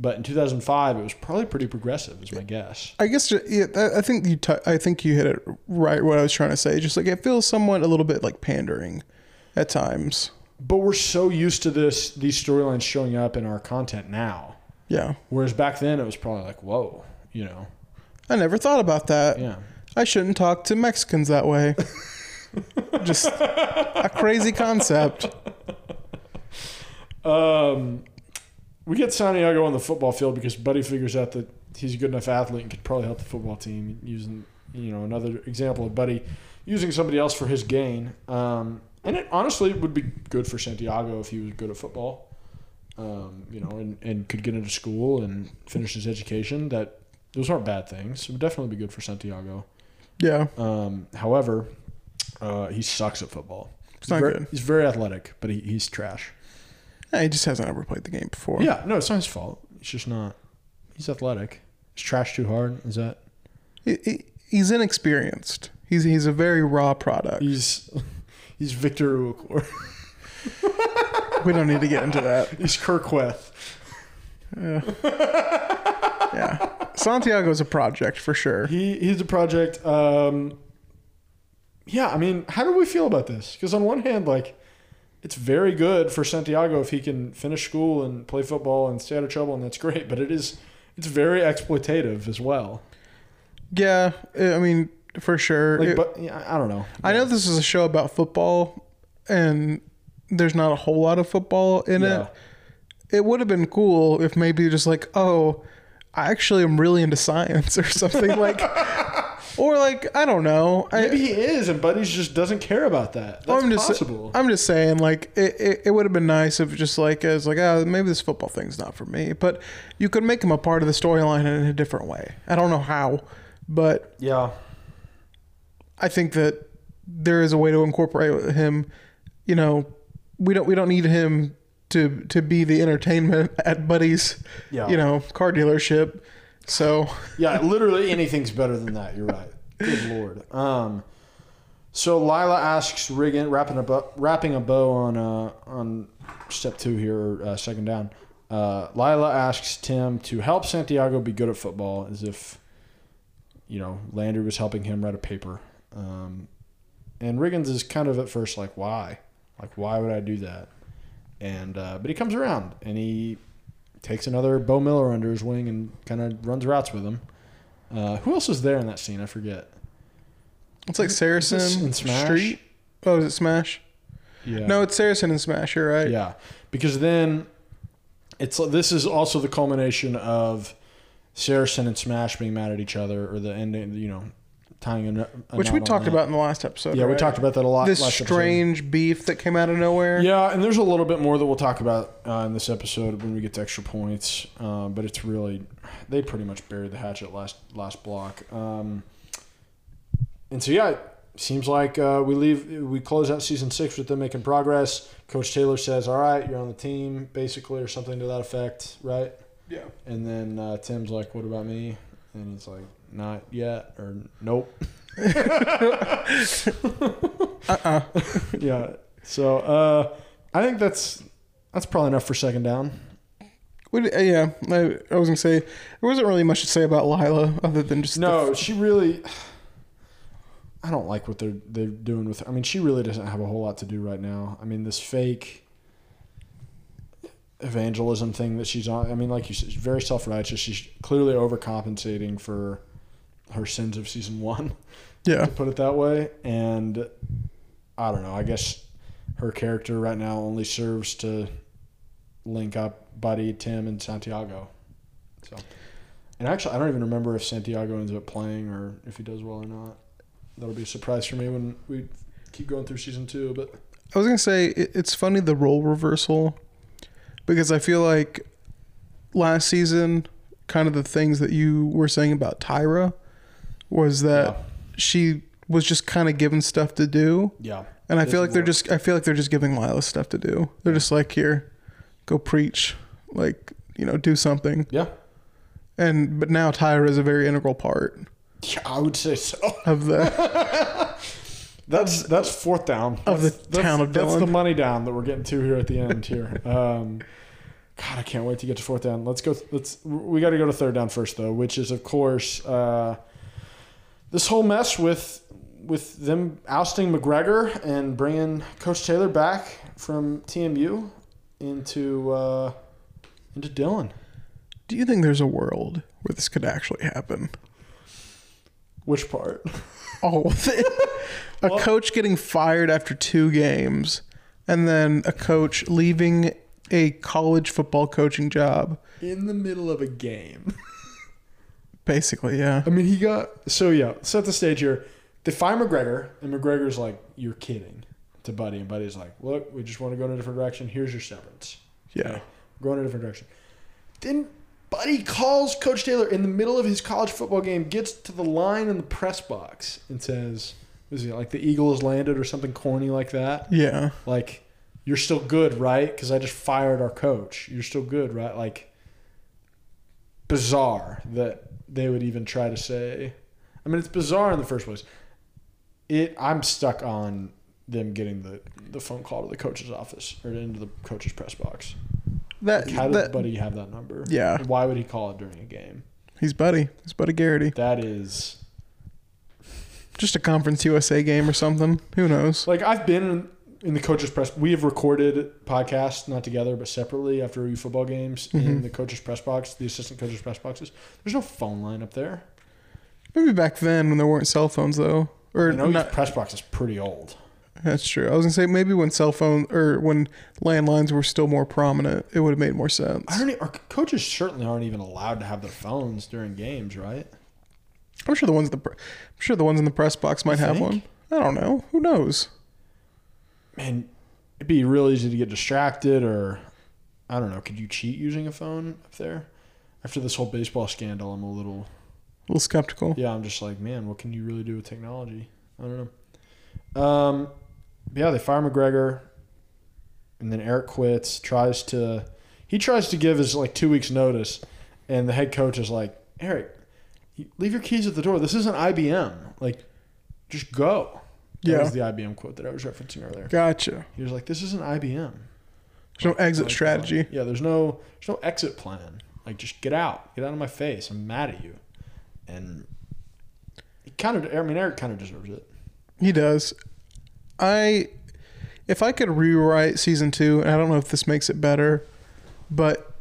But in 2005 it was probably pretty progressive is my guess. I guess yeah, I think you t- I think you hit it right. What I was trying to say, just like it feels somewhat a little bit like pandering at times. but we're so used to this these storylines showing up in our content now. Yeah, whereas back then it was probably like whoa you know? I never thought about that. yeah I shouldn't talk to Mexicans that way. just a crazy concept. Um, we get Santiago on the football field because Buddy figures out that he's a good enough athlete and could probably help the football team using, you know, another example of Buddy using somebody else for his gain. Um, and it honestly would be good for Santiago if he was good at football. um, you know, and, and could get into school and finish his education, that those aren't bad things. It would definitely be good for Santiago. Yeah. Um, however, uh, he sucks at football. He's not very, good. He's very athletic, but he, he's trash. Yeah, He just hasn't ever played the game before. Yeah, no, it's not his fault. It's just not. He's athletic. He's trash too hard? Is that? He- he- he's inexperienced. He's he's a very raw product. He's he's Victor Uokur. We don't need to get into that. He's Kirkweth. Yeah. Santiago's a project for sure. He he's a project. Um, yeah, I mean, how do we feel about this? Because on one hand, like, it's very good for Santiago if he can finish school and play football and stay out of trouble, and that's great. But it is it's very exploitative as well. Yeah, I mean, for sure. Like, It- but yeah, I don't know. I know this is a show about football, and there's not a whole lot of football in Yeah. it. It would have been cool if maybe just like, oh, I actually am really into science or something like, or like I don't know. I, Maybe he is, and Buddies just doesn't care about that. That's I'm just possible. I'm just saying like it, it, it would have been nice if just like as like ah maybe this football thing's not for me, but you could make him a part of the storyline in a different way. I don't know how, but yeah. I think that there is a way to incorporate him. You know, we don't we don't need him to to be the entertainment at Buddy's, Yeah. you know, car dealership. So Yeah, literally anything's better than that. You're right. Good lord. Um, so Lila asks Riggin, wrapping a bow, wrapping a bow on uh, on step two here, uh, second down. Uh, Lila asks Tim to help Santiago be good at football, as if you know Landry was helping him write a paper. Um, and Riggins is kind of at first like, why? Like, why would I do that? And uh, but he comes around and he takes another Bo Miles under his wing and kind of runs routes with him. Uh, who else was there in that scene? I forget. it's like Saracen in Smash? Street. Oh, is it Smash? Yeah. No, it's Saracen and Smash. You're right. Yeah, because then it's this is also the culmination of Saracen and Smash being mad at each other, or the ending. You know, tying a, a Which knot we on talked that. about in the last episode. Yeah, we talked about that a lot. this last episode. strange beef that came out of nowhere. Yeah, and there's a little bit more that we'll talk about uh, in this episode when we get to extra points. Uh, but it's really they pretty much buried the hatchet last last block. Um, and so yeah, it seems like uh, we leave we close out season six with them making progress. Coach Taylor says, "All right, you're on the team," basically, or something to that effect, right? Yeah. And then uh, Tim's like, "What about me?" And he's like, "Not yet," or "Nope." Uh-uh. yeah. So uh, I think that's that's probably enough for second down. Uh, yeah, I, I was gonna say there wasn't really much to say about Lila other than just No, she really. I don't like what they're they're doing with. Her. I mean, she really doesn't have a whole lot to do right now. I mean, this fake evangelism thing that she's on. I mean, like you said, she's very self righteous. She's clearly overcompensating for her sins of season one. yeah. to put it that way. And I don't know. I guess her character right now only serves to link up Buddy, Tim, and Santiago. So, and actually, I don't even remember if Santiago ends up playing or if he does well or not. That'll be a surprise for me when we keep going through season two. But I was gonna say it, it's funny the role reversal because I feel like last season, kind of the things that you were saying about Tyra was that Yeah. she was just kind of given stuff to do, yeah, and I feel like they're work. just I feel like they're just giving Lila stuff to do. They're just like here, go preach, like you know, do something. yeah, And but now Tyra is a very integral part yeah. I would say so. of the That's that's fourth down Of the That's- that's- town of Dillon. That's the money down that we're getting to here at the end here. Um, God, I can't wait to get to fourth down. Let's go. Let's we got to go to third down first though, which is of course uh, this whole mess with with them ousting McGregor and bringing Coach Taylor back from TMU into uh, into Dillon. Do you think there's a world where this could actually happen? Which part? All of it. a coach getting fired after two games, and then a coach leaving a college football coaching job. In the middle of a game. Basically, yeah. I mean, he got so yeah. Set the stage here. They fire McGregor, and McGregor's like, "You're kidding," to Buddy, and Buddy's like, "Look, we just want to go in a different direction. Here's your severance." Yeah. We're going a different direction. Then Buddy calls Coach Taylor in the middle of his college football game, gets to the line in the press box, and says, "Was he like the eagle has landed or something corny like that?" Yeah. Like, you're still good, right? Because I just fired our coach. You're still good, right? Like, bizarre that they would even try to say. I mean, it's bizarre in the first place. It. I'm stuck on them getting the the phone call to the coach's office or into the coach's press box. That, Like, how did that Buddy have that number? Yeah. And Why would he call it during a game? he's Buddy. He's Buddy Garrity. That is Just a Conference USA game or something. Who knows? like I've been in, the coach's press. We have recorded podcasts not together but separately after review football games Mm-hmm. in the coach's press box, the assistant coach's press boxes. There's no phone line up there. Maybe back then when there weren't cell phones though. Or You know, not, press box is pretty old. that's true. I was gonna say maybe when cell phone or when landlines were still more prominent, it would have made more sense. I don't. Our coaches certainly aren't even allowed to have their phones during games, right? I'm sure the ones in the I'm sure the ones in the press box might You have think? one. I don't know. Who knows? Man, it'd be real easy to get distracted, or I don't know. Could you cheat using a phone up there? After this whole baseball scandal, I'm a little. A little skeptical. Yeah, I'm just like, man, what can you really do with technology? I don't know. Um, yeah, they fire McGregor, and then Eric quits. Tries to, he tries to give his like two weeks notice, and the head coach is like, Eric, leave your keys at the door. This isn't IBM. Like, just go. That Yeah. was the IBM quote that I was referencing earlier. Gotcha. He was like, "This isn't IBM. There's no exit Like, strategy. Yeah, there's no there's no exit plan. Like, just get out, get out of my face. I'm mad at you." And he kind of, I mean, Eric kind of deserves it. He does. I if I could rewrite season two, and I don't know if this makes it better, but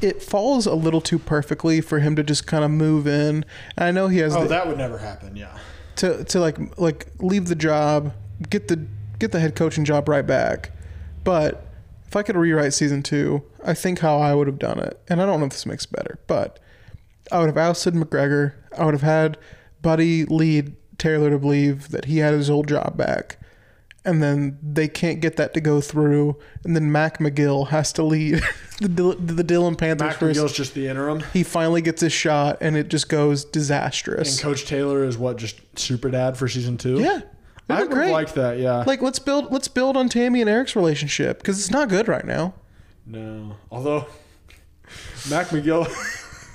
it falls a little too perfectly for him to just kind of move in. And I know he has Oh, the, that would never happen. Yeah. To to like like leave the job, get the get the head coaching job right back. But if I could rewrite season two, I think how I would have done it, and I don't know if this makes it better, but I would have ousted McGregor. I would have had Buddy lead Taylor to believe that he had his old job back. And then they can't get that to go through. And then Mac McGill has to lead the, the Dillon Panthers Mac first. McGill's just the interim, He finally gets his shot, and it just goes disastrous. and Coach Taylor is what just super dad for season two. Yeah, I would be have great. liked that. Yeah. Like let's build let's build on Tami and Eric's relationship because it's not good right now. no, although Mac McGill,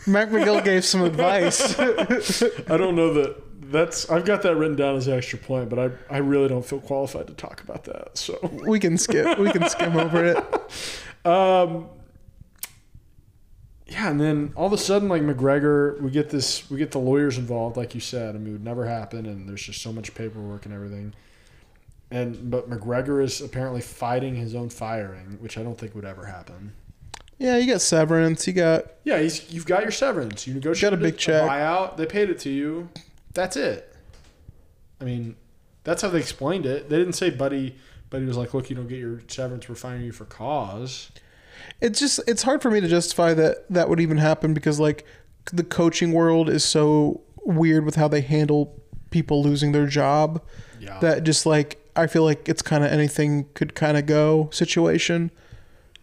Mac McGill gave some advice. I don't know that. That's I've got that written down as an extra point, but I, I really don't feel qualified to talk about that. So we can skip. We can skim over it. Um, yeah, and then all of a sudden, like McGregor, we get this, we get the lawyers involved, like you said. I mean, it would never happen, and there's just so much paperwork and everything. And but McGregor is apparently fighting his own firing, which I don't think would ever happen. Yeah, you got severance. You got Yeah, he's you've got your severance. You negotiated big check. buyout. They paid it to you. That's it. I mean, that's how they explained it. They didn't say Buddy. Buddy was like, "Look, you don't get your severance. We're firing you for cause." it's just it's hard for me to justify that that would even happen because like the coaching world is so weird with how they handle people losing their job Yeah. that just like I feel like it's kind of anything could kind of go situation.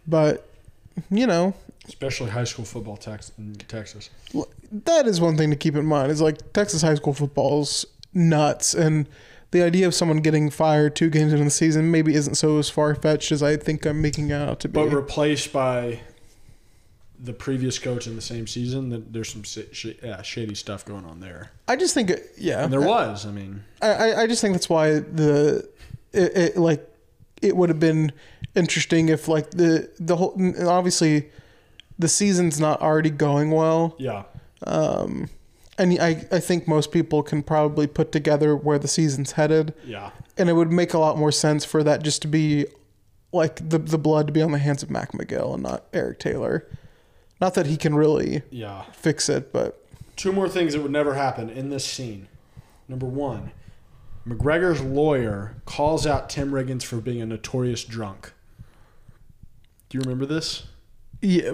But you know, especially high school football in Texas. that is one thing to keep in mind. Is like Texas high school football's nuts, and the idea of someone getting fired two games into the season maybe isn't so as far fetched as I think I'm making out to be. But replaced by the previous coach in the same season, that there's some sh- sh- yeah, shady stuff going on there. I just think, yeah, And there was. I mean, I, I- I just think that's why the it, it like it would have been interesting if like the the whole obviously the season's not already going well yeah, um and I, I think most people can probably put together where the season's headed yeah, and it would make a lot more sense for that just to be like the the blood to be on the hands of Mac McGill and not Eric Taylor not that he can really yeah. fix it but Two more things that would never happen in this scene. Number one, McGregor's lawyer calls out Tim Riggins for being a notorious drunk. Do you remember this? Yeah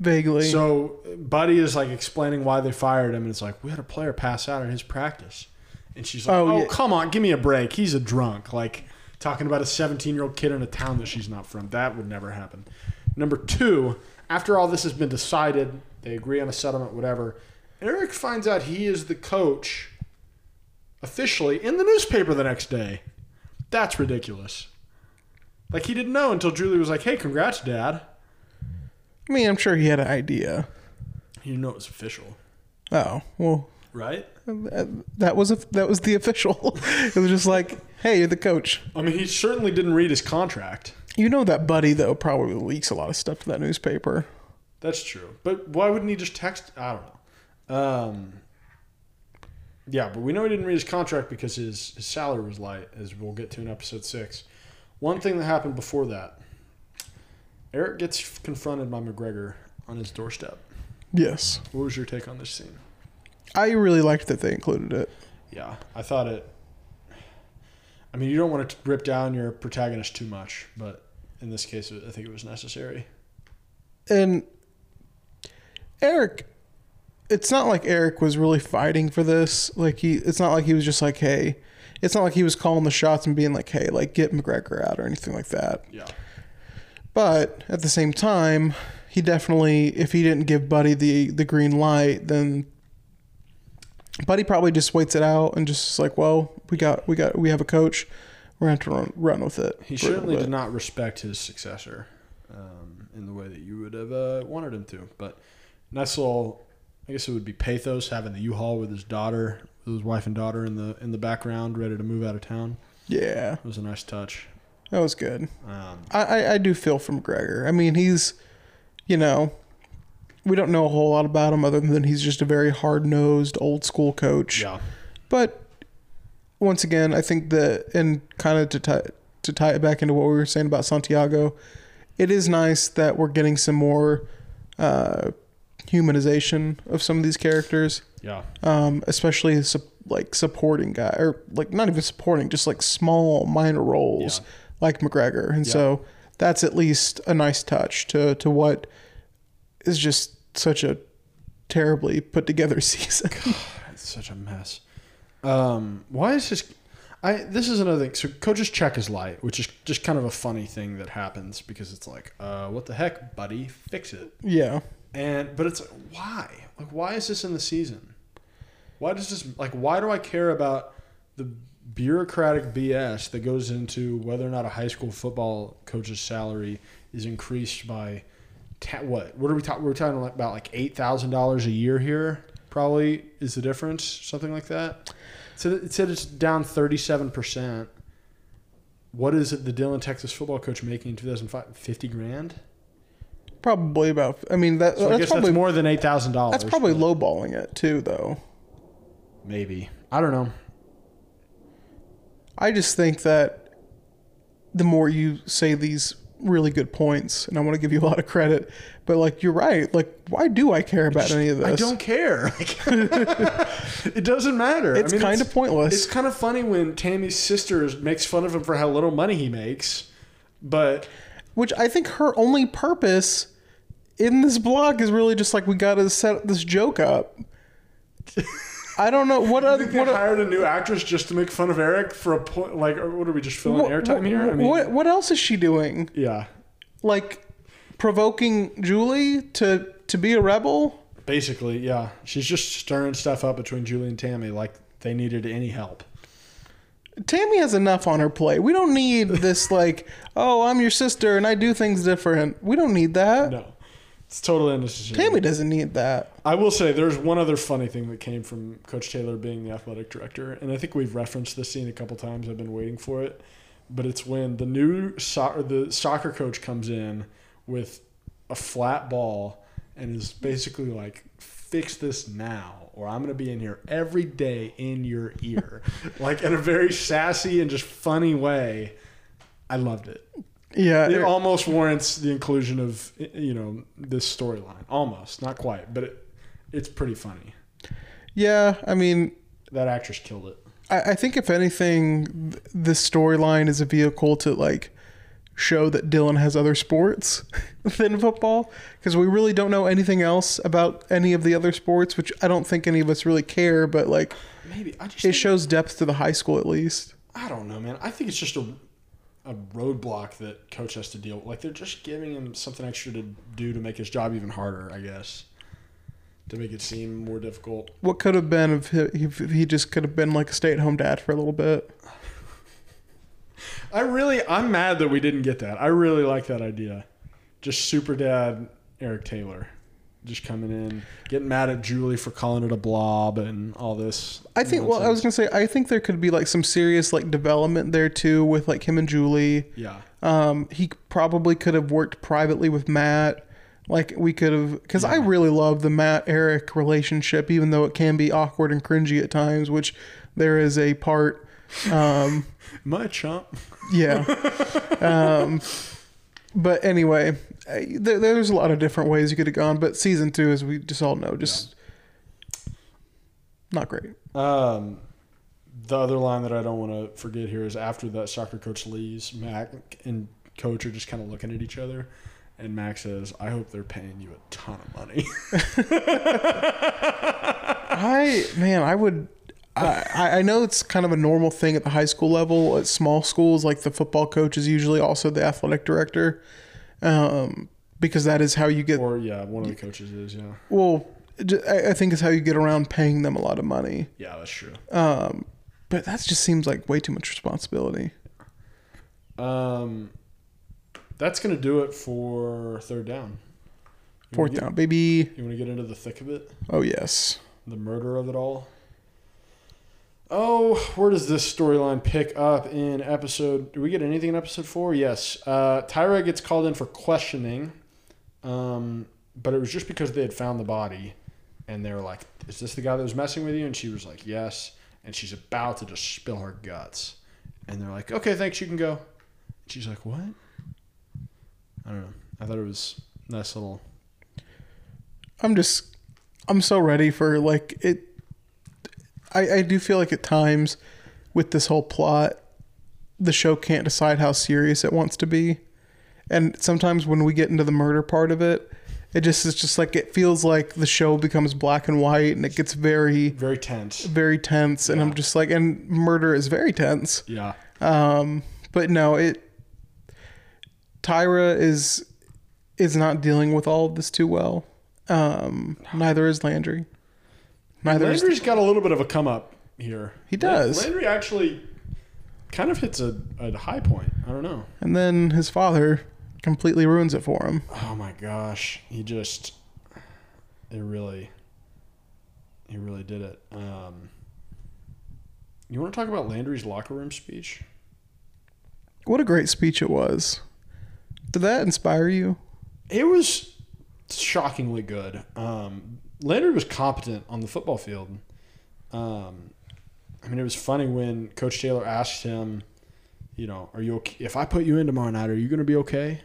vaguely So Buddy is like explaining why they fired him, and it's like we had a player pass out in his practice, and she's like, Oh, "Oh, yeah. come on, give me a break. He's a drunk." Like talking about a 17 year old kid in a town that she's not from. That would never happen. Number two, after all this has been decided, they agree on a settlement, whatever. Eric finds out he is the coach officially in the newspaper the next day. That's ridiculous. Like he didn't know until Julie was like, "Hey, congrats, Dad." I mean, I'm sure he had an idea. He didn't know it was official, Oh well, right? that was a, that was the official. it was just like, hey, you're the coach. I mean, he certainly didn't read his contract. You know that Buddy though probably leaks a lot of stuff to that newspaper. That's true. But why wouldn't he just text? I don't know. Um, yeah, but we know he didn't read his contract because his, his salary was light, as we'll get to in episode six. One thing that happened before that Eric gets confronted by McGregor on his doorstep. Yes, What was your take on this scene? I really liked that they included it. Yeah, I thought it. I mean, you don't want to rip down your protagonist too much, but in this case, I think it was necessary. and Eric it's not like Eric was really fighting for this like he it's not like he was just like hey it's not like he was calling the shots and being like hey like get McGregor out or anything like that Yeah. But at the same time he definitely if he didn't give Buddy the the green light then Buddy probably just waits it out and just is like well we got we got we have a coach we're going to run, run with it He for a little certainly did not respect his successor um, in the way that you would have uh, wanted him to. But nice little, I guess it would be pathos having the U-Haul with his daughter, with his wife and daughter in the in the background, ready to move out of town. yeah It was a nice touch. That was good Um, I, I, I do feel for McGregor. I mean, he's, you know, we don't know a whole lot about him other than he's just a very hard nosed, old school coach. yeah, But once again, I think that, and kind of to tie, to tie it back into what we were saying about Santiago, it is nice that we're getting some more uh, humanization of some of these characters, yeah, um, especially su- like supporting guy, or like not even supporting, just like small minor roles Yeah. Like McGregor. And Yeah. so that's at least a nice touch to, to what is just such a terribly put together season. it's such a mess. Um, why is this? I this is another thing. So coaches check is light, which is just kind of a funny thing that happens because it's like, uh, what the heck, buddy, fix it. yeah. And but it's like, why? Like why is this in the season? Why does this like why do I care about the bureaucratic BS that goes into whether or not a high school football coach's salary is increased by ta- what? What are we talking? We're talking about like eight thousand dollars a year here. Probably is the difference, something like that. So it said it's down thirty seven percent. What is it the Dillon Texas football coach making in 2005? 50 grand? Probably about, I mean, that, So I that's guess probably, that's more than $8,000. that's probably lowballing it too, though. Maybe. I don't know. I just think that the more you say these really good points, and I want to give you a lot of credit, but like you're right. Like, why do I care about any of this? I don't care. Like, it doesn't matter. It's I mean, kinda pointless. It's kind of funny when Tami's sister makes fun of him for how little money he makes, but Which I think her only purpose in this blog is really just like we got to set this joke up. I don't know what other they what. hired a new actress just to make fun of Eric for a point. Like, or what are we just filling what, airtime here? I mean, what what else is she doing? yeah, Like provoking Julie to to be a rebel? basically, yeah. She's just stirring stuff up between Julie and Tami, like they needed any help. Tami has enough on her plate. We don't need this like, oh, I'm your sister and I do things different. We don't need that. No, it's totally unnecessary. Tami doesn't need that. I will say there's one other funny thing that came from Coach Taylor being the athletic director, and I think we've referenced this scene a couple times. I've been waiting for it, but it's when the new soccer the soccer coach comes in with a flat ball and is basically like, "Fix this now, or I'm gonna be in here every day in your ear," like in a very sassy and just funny way. I loved it. Yeah. It almost warrants the inclusion of you know this storyline. Almost, not quite, but it, it's pretty funny. yeah. I mean, That actress killed it. I, I think if anything, th- this storyline is a vehicle to like show that Dillon has other sports than football because we really don't know anything else about any of the other sports, which I don't think any of us really care. But like, Maybe I just it shows depth to the high school at least. I don't know, man. I think it's just a a roadblock that coach has to deal with. Like they're just giving him something extra to do to make his job even harder, I guess. To make it seem more difficult. What could have been if he, if he just could have been like a stay-at-home dad for a little bit? I really, I'm mad that we didn't get that. I really like that idea. Just super dad Eric Taylor, just coming in, getting mad at Julie for calling it a blob and all this. I think. Well, I was gonna say I think there could be like some serious like development there too with like him and Julie. Yeah. Um, he probably could have worked privately with Matt. Like we could have, because I really love the Matt Eric relationship, even though it can be awkward and cringy at times, which there is a part. Um, My chump. yeah. um, but anyway, I- there, there's a lot of different ways you could have gone, but season two, as we just all know, just not great. Um, the other line that I don't want to forget here is after that soccer coach leaves, Mac and coach are just kind of looking at each other. And Mac says, I hope they're paying you a ton of money. I man, I would. I, I know it's kind of a normal thing at the high school level. At small schools, like the football coach is usually also the athletic director, um, because that is how you get. or, yeah, one of the coaches is, yeah. Well, I think it's how you get around paying them a lot of money. Yeah, that's true. Um, but that just seems like way too much responsibility. Um, that's going to do it for third down. You Fourth wanna down, baby. You want to get into the thick of it? Oh yes. The murder of it all? Oh, where does this storyline pick up in episode? Do we get anything in episode four? Yes. Uh, Tyra gets called in for questioning, um, but it was just because they had found the body, and they were like, "Is this the guy that was messing with you?" And she was like, "Yes." And she's about to just spill her guts, and they're like, "Okay, thanks, you can go." She's like, "What?" I don't know. I thought it was nice little. I'm just I'm so ready for like it I, I do feel like at times with this whole plot the show can't decide how serious it wants to be. And sometimes when we get into the murder part of it, it just is just like it feels like the show becomes black and white and it gets very Very tense. very tense and I'm just like and murder is very tense. Yeah. Um, but no, it Tyra is is not dealing with all of this too well. Um, neither is Landry. Neither Landry's got a little bit of a come up here. He does. Landry actually kind of hits a, a high point. I don't know. and then his father completely ruins it for him. Oh my gosh, he just it really he really did it. Um, you want to talk about Landry's locker room speech? What a great speech it was. Did that inspire you? It was shockingly good. Um, Landry was competent on the football field. Um, I mean, it was funny when Coach Taylor asked him, you know, are you okay? If I put you in tomorrow night, are you going to be okay?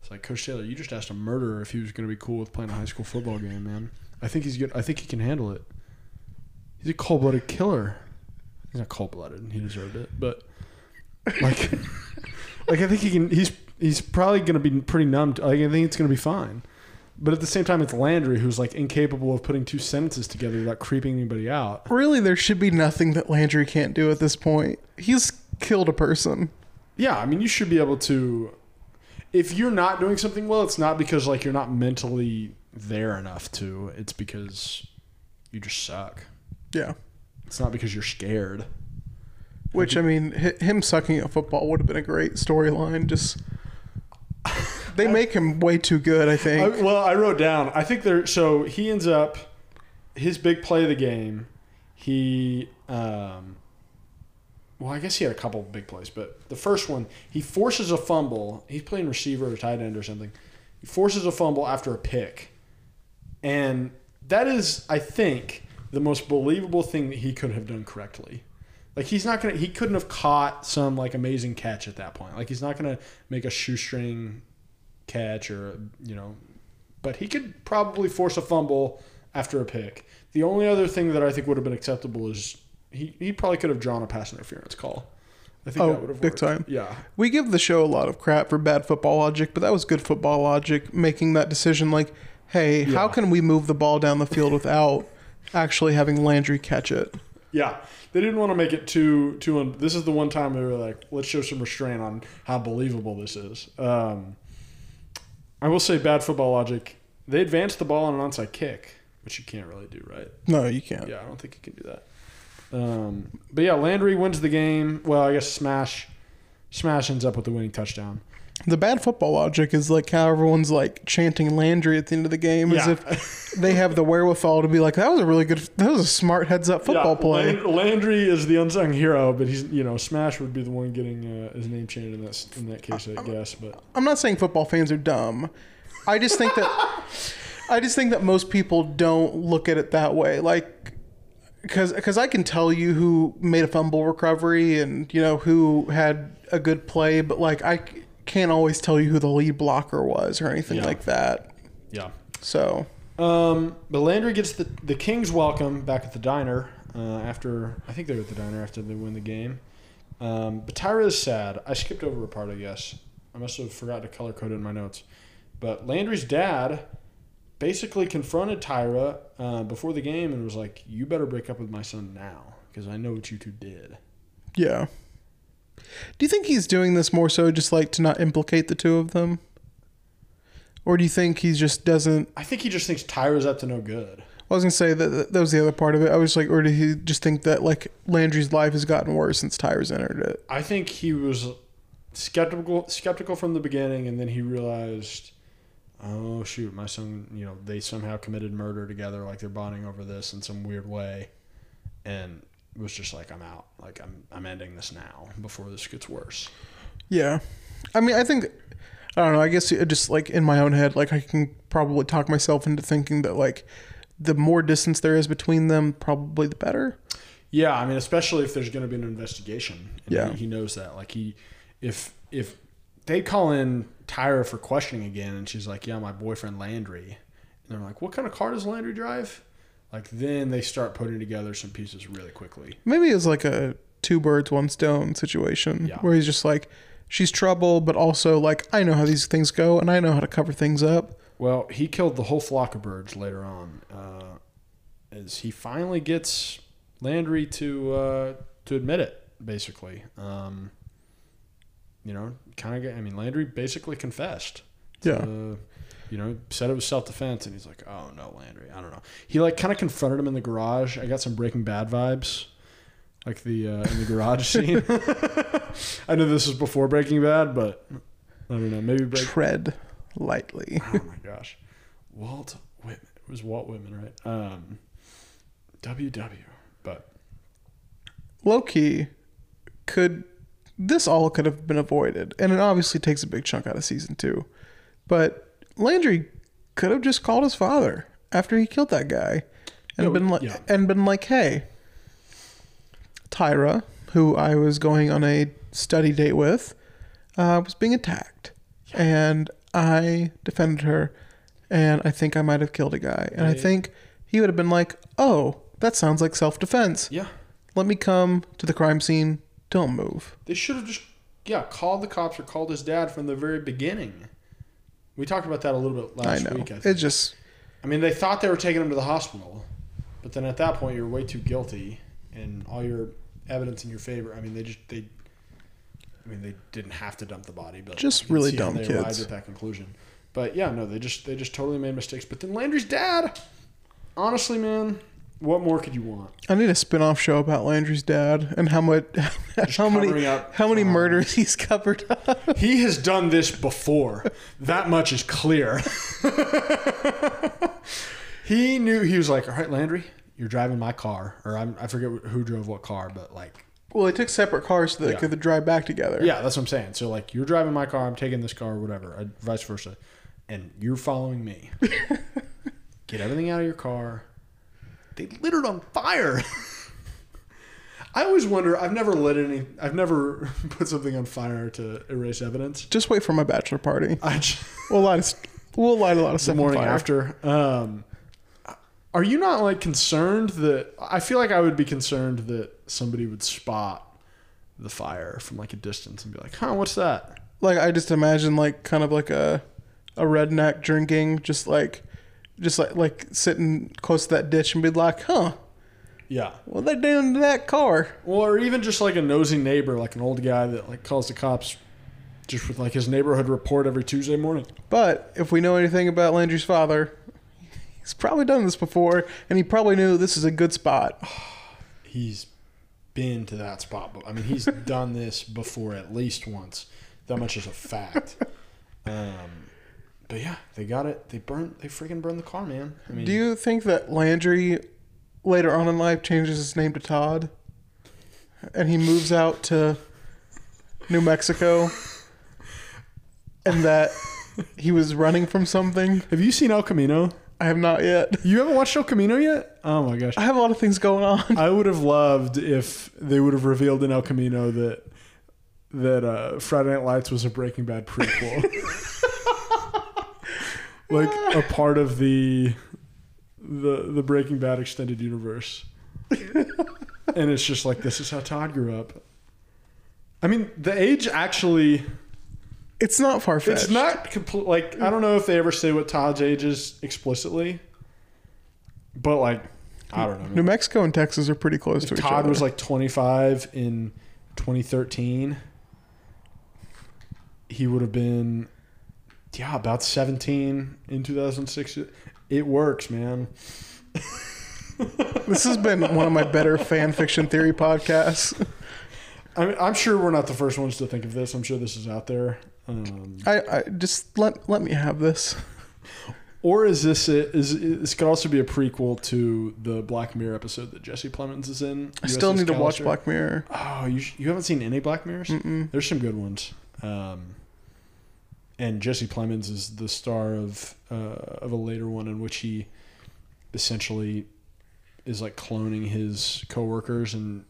It's like Coach Taylor, you just asked a murderer if he was going to be cool with playing a high school football game, man. I think he's good. I think he can handle it. He's a cold-blooded killer. He's not cold-blooded. And he deserved it, but like, like I think he can. He's he's probably going to be pretty numb. To, like I think it's going to be fine. But at the same time, it's Landry who's like incapable of putting two sentences together without creeping anybody out. Really, there should be nothing that Landry can't do at this point. He's killed a person. Yeah, I mean, you should be able to. If you're not doing something well, it's not because like you're not mentally there enough to. It's because you just suck. Yeah. It's not because you're scared. Which I mean, him sucking at football would have been a great storyline. Just they make him way too good. I I, think. well, I wrote down. I think there. So he ends up his big play of the game. He, um, well, I guess he had a couple of big plays, but the first one he forces a fumble. He's playing receiver or tight end or something. He forces a fumble after a pick, and that is, I think, the most believable thing that he could have done correctly. Like he's not gonna, he couldn't have caught some like amazing catch at that point. Like he's not gonna make a shoestring catch or you know, but he could probably force a fumble after a pick. The only other thing that I think would have been acceptable is he, he probably could have drawn a pass interference call. I think Oh, that would have worked. big worked. time. Yeah, We give the show a lot of crap for bad football logic, but that was good football logic making that decision like, hey, how can we move the ball down the field without actually having Landry catch it? Yeah, they didn't want to make it too too. Un- this is the one time they were like, let's show some restraint on how believable this is. Um, I will say, bad football logic. They advanced the ball on an onside kick, which you can't really do, right? No, you can't. Yeah, I don't think you can do that. Um, but yeah, Landry wins the game. Well, I guess Smash Smash ends up with the winning touchdown. The bad football logic is like how everyone's like chanting Landry at the end of the game as Yeah. if they have the wherewithal to be like, that was a really good, that was a smart heads up football Yeah, play. Land- Landry is the unsung hero, but he's you know Smash would be the one getting uh, his name changed in that in that case, I guess. But I'm not saying football fans are dumb. I just think that I just think that most people don't look at it that way. Like because because I can tell you who made a fumble recovery and you know who had a good play, but like I c- can't always tell you who the lead blocker was or anything Yeah. like that. yeah. So Um, but Landry gets the the Kings welcome back at the diner uh, after I think they were at the diner after they win the game. Um, but Tyra is sad. I skipped over a part, I guess. I must have forgot to color code it in my notes. But Landry's dad basically confronted Tyra uh, before the game and was like, "You better break up with my son now because I know what you two did." yeah. Do you think he's doing this more so just like to not implicate the two of them? Or do you think he just doesn't I think he just thinks Tyra's up to no good. I was gonna say that that that was the other part of it. I was like, or did he just think that like Landry's life has gotten worse since Tyra's entered it? I think he was skeptical skeptical from the beginning, and then he realized, oh shoot, my son, you know, they somehow committed murder together, like they're bonding over this in some weird way, and was just like, I'm out, like I'm I'm ending this now before this gets worse. Yeah, I mean, I think I don't know. I guess it just like in my own head, like I can probably talk myself into thinking that like the more distance there is between them, probably the better. Yeah, I mean, especially if there's going to be an investigation. And Yeah. he, he knows that. Like he, if if they call in Tyra for questioning again, and she's like, "Yeah, my boyfriend Landry," and they're like, "What kind of car does Landry drive?" Like then they start putting together some pieces really quickly. Maybe it's like a two birds one stone situation Yeah. where he's just like, she's trouble, but also like I know how these things go and I know how to cover things up. Well, he killed the whole flock of birds later on, uh, as he finally gets Landry to uh, to admit it. Basically, um, you know, kind of. I mean, Landry basically confessed. Yeah. You know, said it was self defense, and he's like, "Oh no, Landry, I don't know." He like kind of confronted him in the garage. I got some Breaking Bad vibes, like the uh, in the garage scene. I know this is before Breaking Bad, but I don't know. Maybe Break- Tread lightly. oh my gosh, Walt Whitman. It was Walt Whitman, right? Um, WW. But low key, could this all could have been avoided? And it obviously takes a big chunk out of season two. But Landry could have just called his father after he killed that guy and Yeah, been like yeah. and been like, Hey, Tyra, who I was going on a study date with, uh, was being attacked. And I defended her and I think I might have killed a guy. And I Right. think he would have been like, Oh, that sounds like self defense yeah, let me come to the crime scene. Don't move. they should have just yeah called the cops or called his dad from the very beginning. We talked about that a little bit last I know. week. I, think. It's just I mean, they thought they were taking him to the hospital, but then at that point, you're way too guilty, and all your evidence in your favor. I mean, they just they. I mean, they didn't have to dump the body, but Just really dumb they arrived at that conclusion. But yeah, no, they just they just totally made mistakes. But then Landry's dad, honestly, man, what more could you want? I need a spin-off show about Landry's dad and how much how many up how many crimes. murders he's covered up. He has done this before. that much is clear. he knew he was like, "All right, Landry, you're driving my car," or I'm, I forget who drove what car, but like, Well, they took separate cars so they Yeah. could drive back together. yeah, that's what I'm saying. So like, you're driving my car, I'm taking this car, or whatever, uh, vice versa, and you're following me. Get everything out of your car. They lit it on fire. I always wonder. I've never lit any. I've never put something on fire to erase evidence. Just wait for my bachelor party. I just, We'll light a, we'll light a lot of stuff on morning after. Um, are you not like concerned that? I feel like I would be concerned that somebody would spot the fire from like a distance and be like, "Huh, what's that?" Like I just imagine like kind of like a a redneck drinking, just like just like like sitting close to that ditch and be like, huh, Yeah. What they doing to that car? Well, or even just like a nosy neighbor, like an old guy that like calls the cops just with like his neighborhood report every Tuesday morning. But if we know anything about Landry's father, he's probably done this before, and he probably knew this is a good spot. He's been to that spot, but I mean, he's done this before at least once. That much is a fact. Um, but yeah, they got it. They burned. They freaking burned the car, man. I mean, Do you think that Landry later on in life changes his name to Todd, and he moves out to New Mexico, and that he was running from something? have you seen El Camino? I have not yet. You haven't watched El Camino yet? Oh my gosh. I have a lot of things going on. I would have loved if they would have revealed in El Camino that that uh, Friday Night Lights was a Breaking Bad prequel, like a part of the the the Breaking Bad extended universe. and it's just like this is how Todd grew up. I mean, the age actually It's not far fetched. it's not complete. Like I don't know if they ever say what Todd's age is explicitly, but like I don't know. New Mexico and Texas are pretty close to each Todd other. Todd was like 25 in 2013. He would have been, yeah, about 17 in 2006. It works, man. this has been one of my better fan fiction theory podcasts. I mean, I'm sure we're not the first ones to think of this. I'm sure this is out there. Um, I, I just let let me have this. or is this a, is this could also be a prequel to the Black Mirror episode that Jesse Plemons is in? I still USS need to watch Black Mirror. Oh, you, you haven't seen any Black Mirrors? There's some good ones. Um, and Jesse Plemons is the star of uh, of a later one in which he essentially is like cloning his coworkers and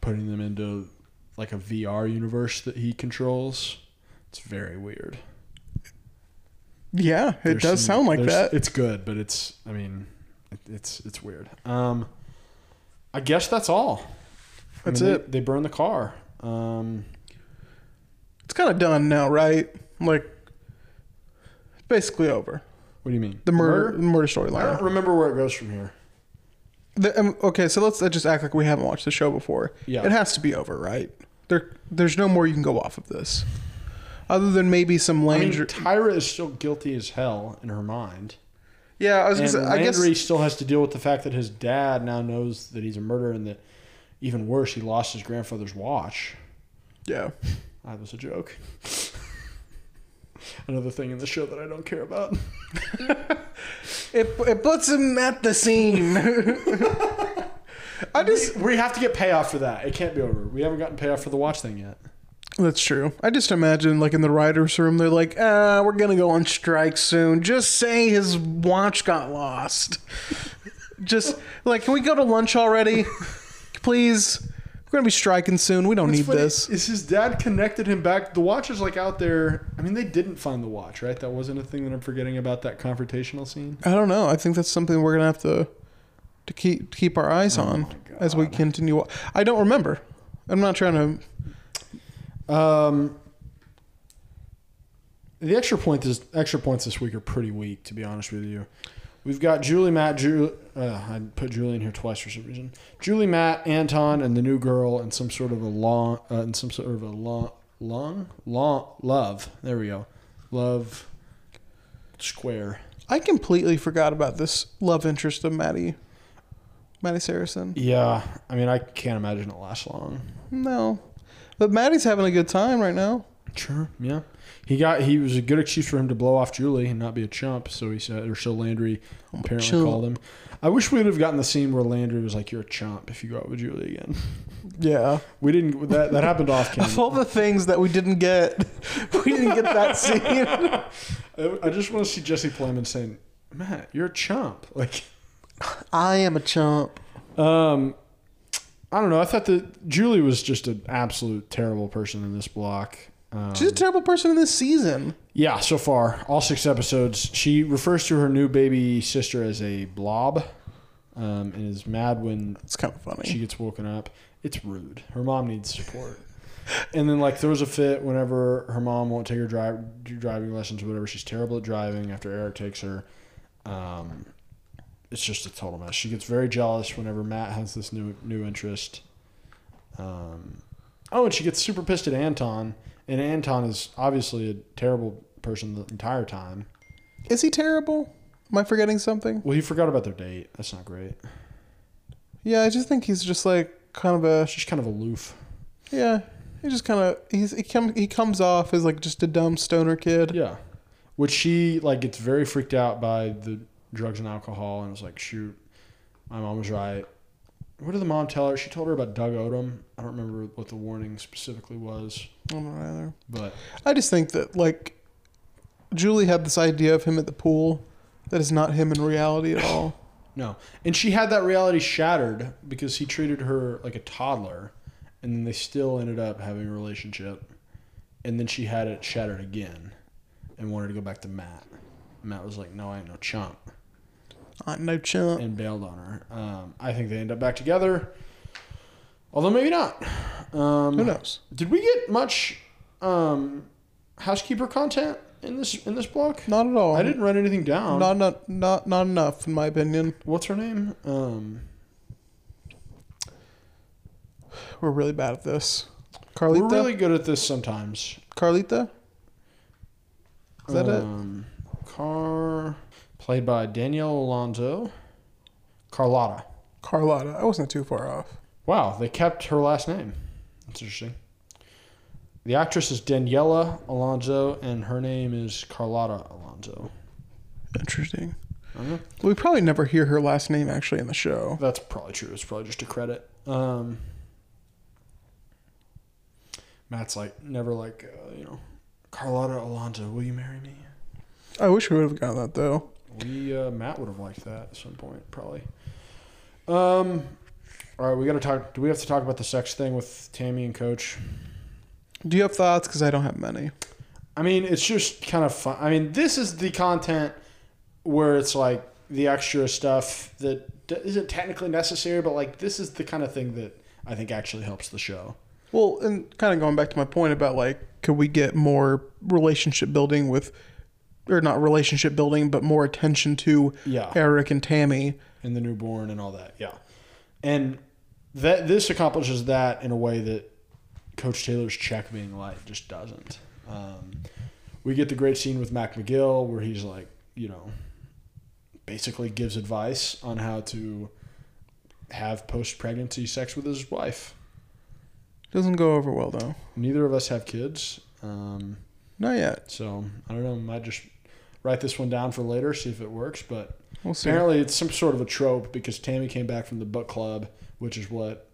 putting them into like a VR universe that he controls. It's very weird. Yeah, it There's does some- sound like that. It's good, but it's I mean, it, it's it's weird. Um, I guess that's all. I That's mean, it. They, they burned the car. Um, It's kind of done now, right? Like, it's basically over. what do you mean? The murder, Murder? the murder I don't storyline. remember where it goes from here. The- um, okay, so let's uh, just act like we haven't watched the show before. Yeah. it has to be over, right? There, there's no more you can go off of this, other than maybe some I Landry. mean, Tyra is still guilty as hell in her mind. yeah, I was And gonna say, I guess Landry still has to deal with the fact that his dad now knows that he's a murderer and that even worse, he lost his grandfather's watch. yeah. That was a joke. Another thing in the show that I don't care about. It it puts him at the scene. I just We have to get payoff for that. It can't be over. We haven't gotten payoff for the watch thing yet. That's true. I just imagine, like in the writers' room, they're like, "Ah, we're gonna go on strike soon. Just say his watch got lost. just like, can we go to lunch already, please? We're gonna be striking soon. We don't What's need funny this." Is his dad connected him back? The watch is like out there. I mean, they didn't find the watch, right? That wasn't a thing that I'm forgetting about that confrontational scene. I don't know. I think that's something we're gonna have to to keep keep our eyes on as we continue. I don't remember. I'm not trying to. Um, the extra point this extra points this week are pretty weak, to be honest with you. We've got Julie, Matt, Ju- uh, I put Julie in here twice for some reason. Julie, Matt, Anton, and the new girl, and some sort of a long, uh, and some sort of a long, long, long love. There we go, love square. I completely forgot about this love interest of Matty, Matty Saracen. Yeah, I mean, I can't imagine it lasts long. No, but Matty's having a good time right now. Sure. Yeah. He got he was a good excuse for him to blow off Julie and not be a chump. So he said, or so Landry apparently called him. I wish we would have gotten the scene where Landry was like, "You're a chump if you go out with Julie again." Yeah. We didn't. That that happened off Of all the things that we didn't get, we didn't get that scene. I, I just want to see Jesse Plemons saying, "Matt, you're a chump." Like, I am a chump. um, I don't know. I thought that Julie was just an absolute terrible person in this block. Um, She's a terrible person in this season. Yeah, so far, all six episodes. She refers to her new baby sister as a blob um, and is mad when It's kind of funny. she gets woken up. It's rude. Her mom needs support. And then, like, throws a fit whenever her mom won't take her drive, do driving lessons or whatever. She's terrible at driving after Eric takes her. Um, it's just a total mess. She gets very jealous whenever Matt has this new new interest. Um, oh, and she gets super pissed at Anton, and Anton is obviously a terrible person the entire time. Is he terrible? Am I forgetting something? Well, he forgot about their date. That's not great. Yeah, I just think he's just like kind of a She's kind of aloof. yeah. He just kind of he's he comes he comes off as like just a dumb stoner kid. Yeah. Which she like gets very freaked out by the drugs and alcohol and was like, shoot, my mom was right. What did the mom tell her? She told her about Doug Odom. I don't remember what the warning specifically was, I don't know either. but I just think that like Julie had this idea of him at the pool that is not him in reality at all. no. And she had that reality shattered because he treated her like a toddler and then they still ended up having a relationship. And then she had it shattered again and wanted to go back to Matt. Matt was like, no, I ain't no chump. Uh, no chump. and bailed on her. Um, I think they end up back together, although maybe not. Um, Who knows? Did we get much um, housekeeper content in this in this block? Not at all. I didn't write anything down. Not not not not enough in my opinion. What's her name? Um, We're really bad at this. Carlita. we're really good at this sometimes. Carlita. Is that it? um, Car, played by Danielle Alonso. Carlotta. Carlotta. I wasn't too far off. Wow, they kept her last name. That's interesting. The actress is Daniella Alonso, and her name is Carlotta Alonso. Interesting. We probably never hear her last name actually in the show. That's probably true. It's probably just a credit. Um, Matt's like never like uh, you know, Carlotta Alonso. Will you marry me? I wish we would have gotten that though. We uh, Matt would have liked that at some point, probably. Um, all right, we got to talk. Do we have to talk about the sex thing with Tami and Coach? Do you have thoughts? Because I don't have many. I mean, it's just kind of fun. I mean, this is the content where it's like the extra stuff that isn't technically necessary, but like this is the kind of thing that I think actually helps the show. Well, and kind of going back to my point about like, could we get more relationship building with, or not relationship building, but more attention to Yeah. Eric and Tami? and the newborn and all that. Yeah, and that this accomplishes that in a way that Coach Taylor's check being light just doesn't. Um, we get the great scene with Mac McGill where he's like, you know, basically gives advice on how to have post pregnancy sex with his wife. Doesn't go over well though. Neither of us have kids, um, Not yet. so I don't know. Might just write this one down for later, see if it works, but. We'll. Apparently, it's some sort of a trope because Tami came back from the book club, which is what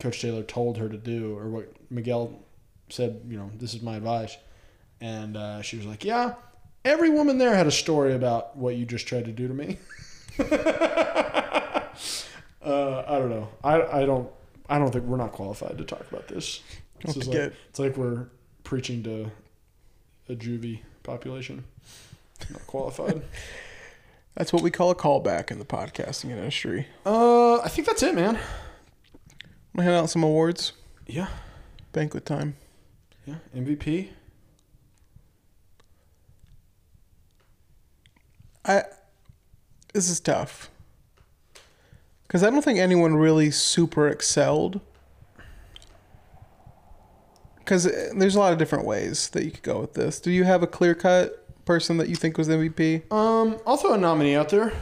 Coach Taylor told her to do, or what Miguel said. You know, this is my advice, and uh, she was like, "Yeah, every woman there had a story about what you just tried to do to me." uh, I don't know. I, I don't. I don't think we're not qualified to talk about this. This is like, it's like we're preaching to a juvie population. Not qualified. That's what we call a callback in the podcasting industry. Uh, I think that's it, man. Want to hand out some awards? Yeah, Banquet time. yeah. MVP. I. This is tough. Because I don't think anyone really super excelled. Because there's a lot of different ways that you could go with this. Do you have a clear cut person that you think was MVP? Um, I'll throw a nominee out there.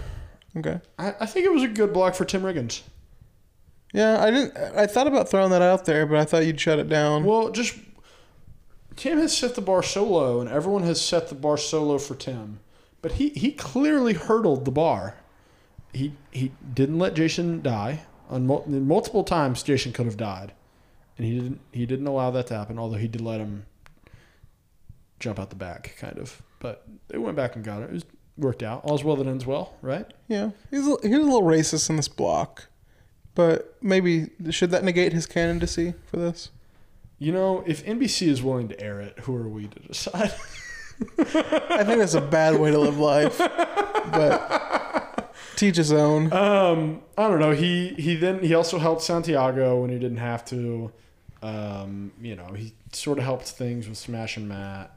Okay. I, I think it was a good block for Tim Riggins. Yeah, I didn't. I thought about throwing that out there, but I thought you'd shut it down. Well, just Tim has set the bar so low, and everyone has set the bar so low for Tim, but he he clearly hurdled the bar. He he didn't let Jason die. On mul- multiple times, Jason could have died, and he didn't. He didn't allow that to happen. Although he did let him jump out the back, kind of. But they went back and got it. It was, worked out. All's well that ends well, right? yeah, he's a, he's a little racist in this block, but maybe should that negate his candidacy for this? You know, if NBC is willing to air it, who are we to decide? I think that's a bad way to live life, but teach his own. Um, I don't know. He he then he also helped Santiago when he didn't have to. Um, you know, he sort of helped things with Smash and Matt.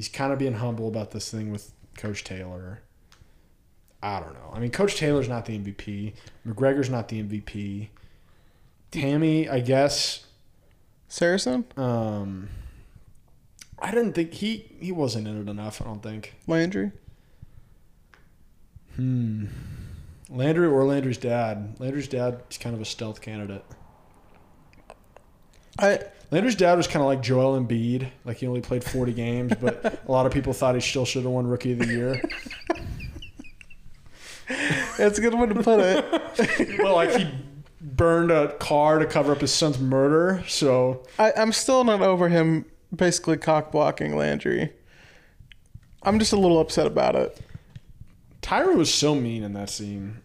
He's kind of being humble about this thing with Coach Taylor. I don't know. I mean, Coach Taylor's not the MVP. McGregor's not the MVP. Tami, I guess. Saracen, Um, I didn't think he he wasn't in it enough. I don't think. Landry. Hmm. Landry or Landry's dad. Landry's dad is kind of a stealth candidate. I Landry's dad was kind of like Joel Embiid. Like he only played 40 games, but a lot of people thought he still should have won Rookie of the Year. that's a good way to put it. well, like he burned a car to cover up his son's murder. So I, I'm still not over him basically cock blocking Landry. I'm just a little upset about it. Tyra was so mean in that scene.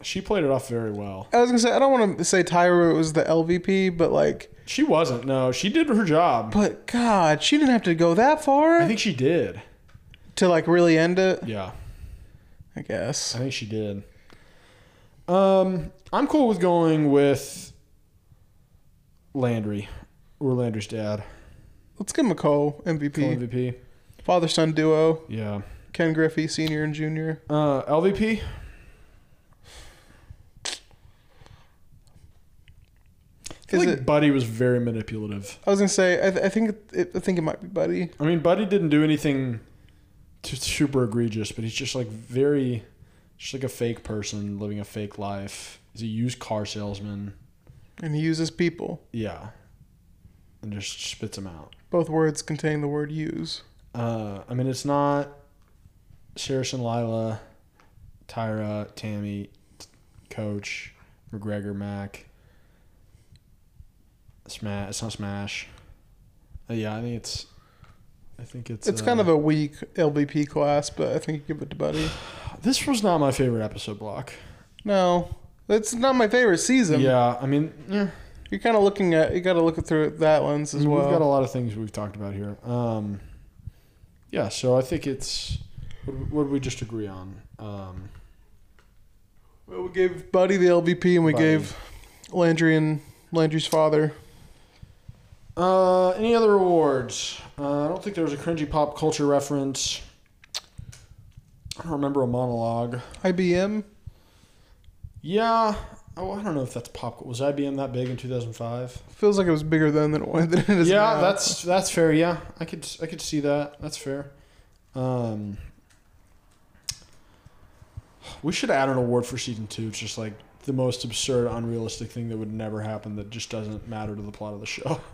She played it off very well. I was gonna say I don't want to say Tyra was the LVP, but like, She wasn't. No, she did her job. but God, she didn't have to go that far I think she did. to like really end it. Yeah, I guess. I think she did. Um, I'm cool with going with Landry or Landry's dad Let's give him a co MVP, MVP. father son duo. Yeah. Ken Griffey, senior and junior. Uh, LVP. I feel Is like it- Buddy was very manipulative. I was gonna say I, th- I think it, I think it might be Buddy. I mean, Buddy didn't do anything too super egregious, but he's just like very, just like a fake person living a fake life. He's a used car salesman. and he uses people. Yeah. And just spits them out. Both words contain the word use. Uh, I mean, it's not Saracen, Lyla, Tyra, Tami, Coach, McGregor, Mac. Smash. It's not Smash. Uh, yeah, I think it's. I think it's. It's uh, kind of a weak LVP class, but I think you give it to Buddy. This was not my favorite episode block. No, it's not my favorite season. Yeah, I mean, yeah, You're kind of looking at you got to look it through that lens as well. we've got a lot of things we've talked about here. Um, yeah, so I think it's. What, what did we just agree on? Um, Well, we gave Buddy the LVP, and we Buddy. gave Landry and Landry's father. Uh, any other awards? Uh, I don't think there was a cringy pop culture reference. I don't remember a monologue. IBM. Yeah. Oh, I don't know if that's pop. Was IBM that big in 2005? Feels like it was bigger then than it, than it is Yeah, now. that's that's fair. Yeah, I could I could see that. That's fair. Um, we should add an award for season two. It's just like the most absurd, unrealistic thing that would never happen that just doesn't matter to the plot of the show.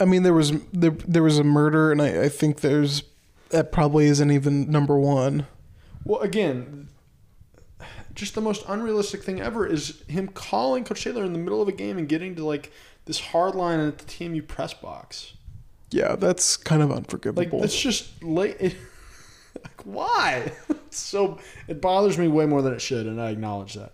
I mean, there was there, there was a murder, and I, I think there's that probably isn't even number one. Well, again, just the most unrealistic thing ever is him calling Coach Taylor in the middle of a game and getting to like this hard line at the TMU press box. Yeah, that's kind of unforgivable. Like that's just late. like why? so it bothers me way more than it should, and I acknowledge that.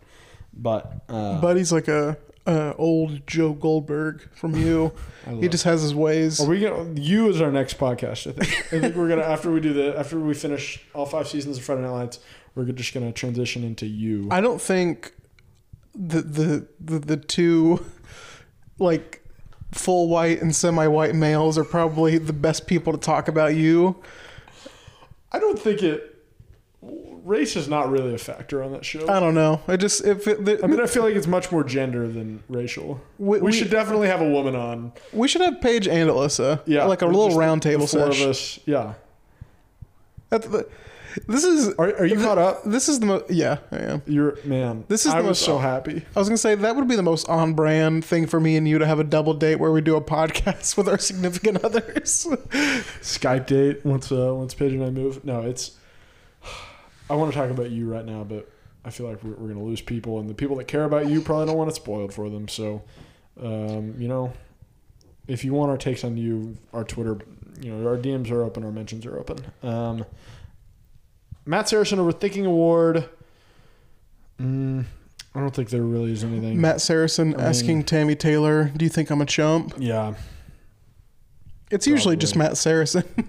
But uh, Buddy's like a, a old Joe Goldberg from you. He just has his ways. Are we gonna? You is our next podcast. I think. I think we're gonna after we do the after we finish all five seasons of Friday Night Lights, we're just gonna transition into you. I don't think the the the, the two like full white and semi white males are probably the best people to talk about you. I don't think it. Race is not really a factor on that show. I don't know. I just if it, the, I mean, I feel like it's much more gender than racial. We- We, we- should definitely have a woman on. we should have Paige and Alyssa. Yeah, like a little round the table four of us. Yeah. The- This is. Are, are you th- caught up? This is the most. Yeah, I am. You're man. This is I the was most- so happy. I was gonna say that would be the most on-brand thing for me and you to have a double date where we do a podcast with our significant others. Skype date once uh, once Paige and I move. No, it's. I want to talk about you right now, but I feel like we're, we're gonna lose people, and the people that care about you probably don't want it spoiled for them. So, um, you know, if you want our takes on you, our Twitter, you know, our DMs are open, our mentions are open. Um, Matt Saracen over Thinking Award. Mm, I don't think there really is anything. Matt Saracen I mean- asking Tami Taylor, "Do you think I'm a chump?" Yeah, It's usually just Matt Saracen.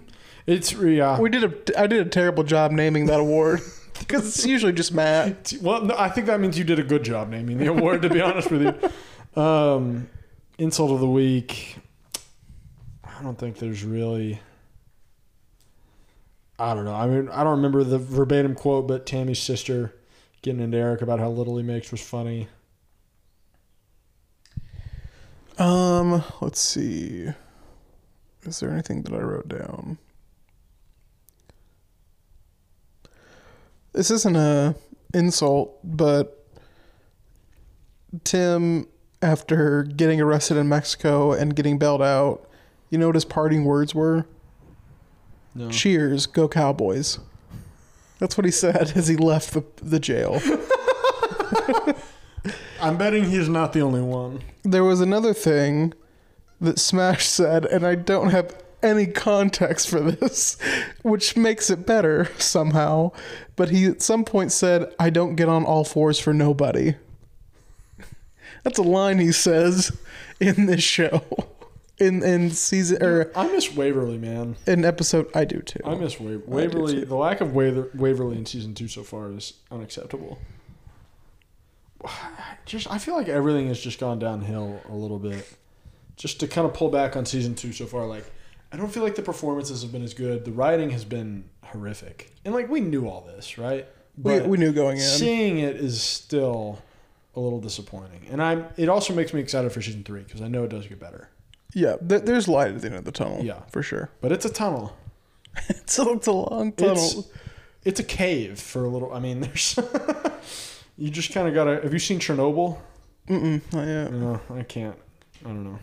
it's yeah. we did a I did a terrible job naming that award because it's usually just Matt. Well, no, I think that means you did a good job naming the award. to be honest with you, um, insult of the week. I don't think there's really. I don't know. I mean, I don't remember the verbatim quote, but Tami's sister getting into Eric about how little he makes was funny. Um, let's see. Is there anything that I wrote down? This isn't a insult, but Tim, after getting arrested in Mexico and getting bailed out, you know what his parting words were? No. Cheers, go Cowboys. That's what he said as he left the, the jail. I'm betting he's not the only one. There was another thing that Smash said, and I don't have any context for this, which makes it better somehow. But he at some point said, I don't get on all fours for nobody. That's a line he says in this show. In in season or I miss Waverly, man. in episode I do too. I miss Wa- Waverly. The lack of Waver- Waverly in season two so far is unacceptable. Just, I feel like everything has just gone downhill a little bit. Just to kind of pull back on season two so far, like I don't feel like the performances have been as good. The writing has been horrific, and like we knew all this, right? we, we knew going in. Seeing it is still a little disappointing, and I'm. It also makes me excited for season three because I know it does get better. yeah, th- there's light at the end of the tunnel. Yeah. for sure. But it's a tunnel. It's a, it's a long tunnel. It's it's a cave for a little. I mean, there's. you just kind of gotta. Have you seen Chernobyl? Mm-mm, not yet. No, I can't. I don't know.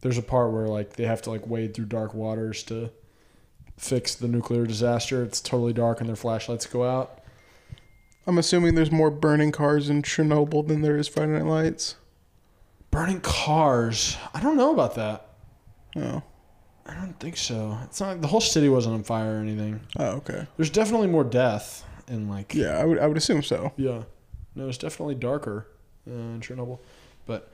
There's a part where like they have to like wade through dark waters to fix the nuclear disaster. It's totally dark and their flashlights go out. I'm assuming there's more burning cars in Chernobyl than there is Friday Night Lights. Burning cars. I don't know about that. Oh. I don't think so. It's not like the whole city wasn't on fire or anything. Oh, okay. There's definitely more death in like Yeah, I would I would assume so. Yeah. No, it's definitely darker uh, in Chernobyl. But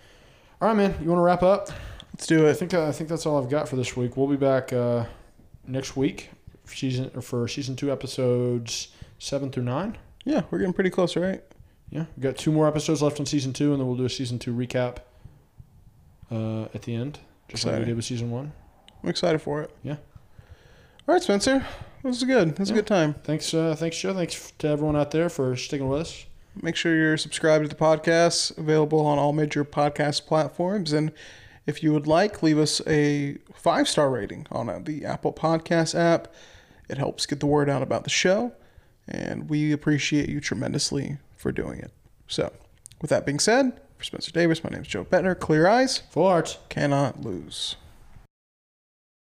all right, man. You want to wrap up? Let's do it. I think uh, I think that's all I've got for this week. We'll be back uh, next week for season or for season two episodes seven through nine. Yeah, we're getting pretty close, right? Yeah, we've got two more episodes left in season two, and then we'll do a season two recap uh, at the end, just like we did with season one. I'm excited for it. Yeah. All right, Spencer. This was good. This was a good time. Thanks, uh, thanks, Joe. Thanks to everyone out there for sticking with us. Make sure you're subscribed to the podcast, available on all major podcast platforms. And if you would like, leave us a five star rating on uh, the Apple Podcast app. It helps get the word out about the show, and we appreciate you tremendously for doing it. So, with that being said, for Spencer Davis, my name is Joe Bettner. Clear eyes, Full arts. cannot lose.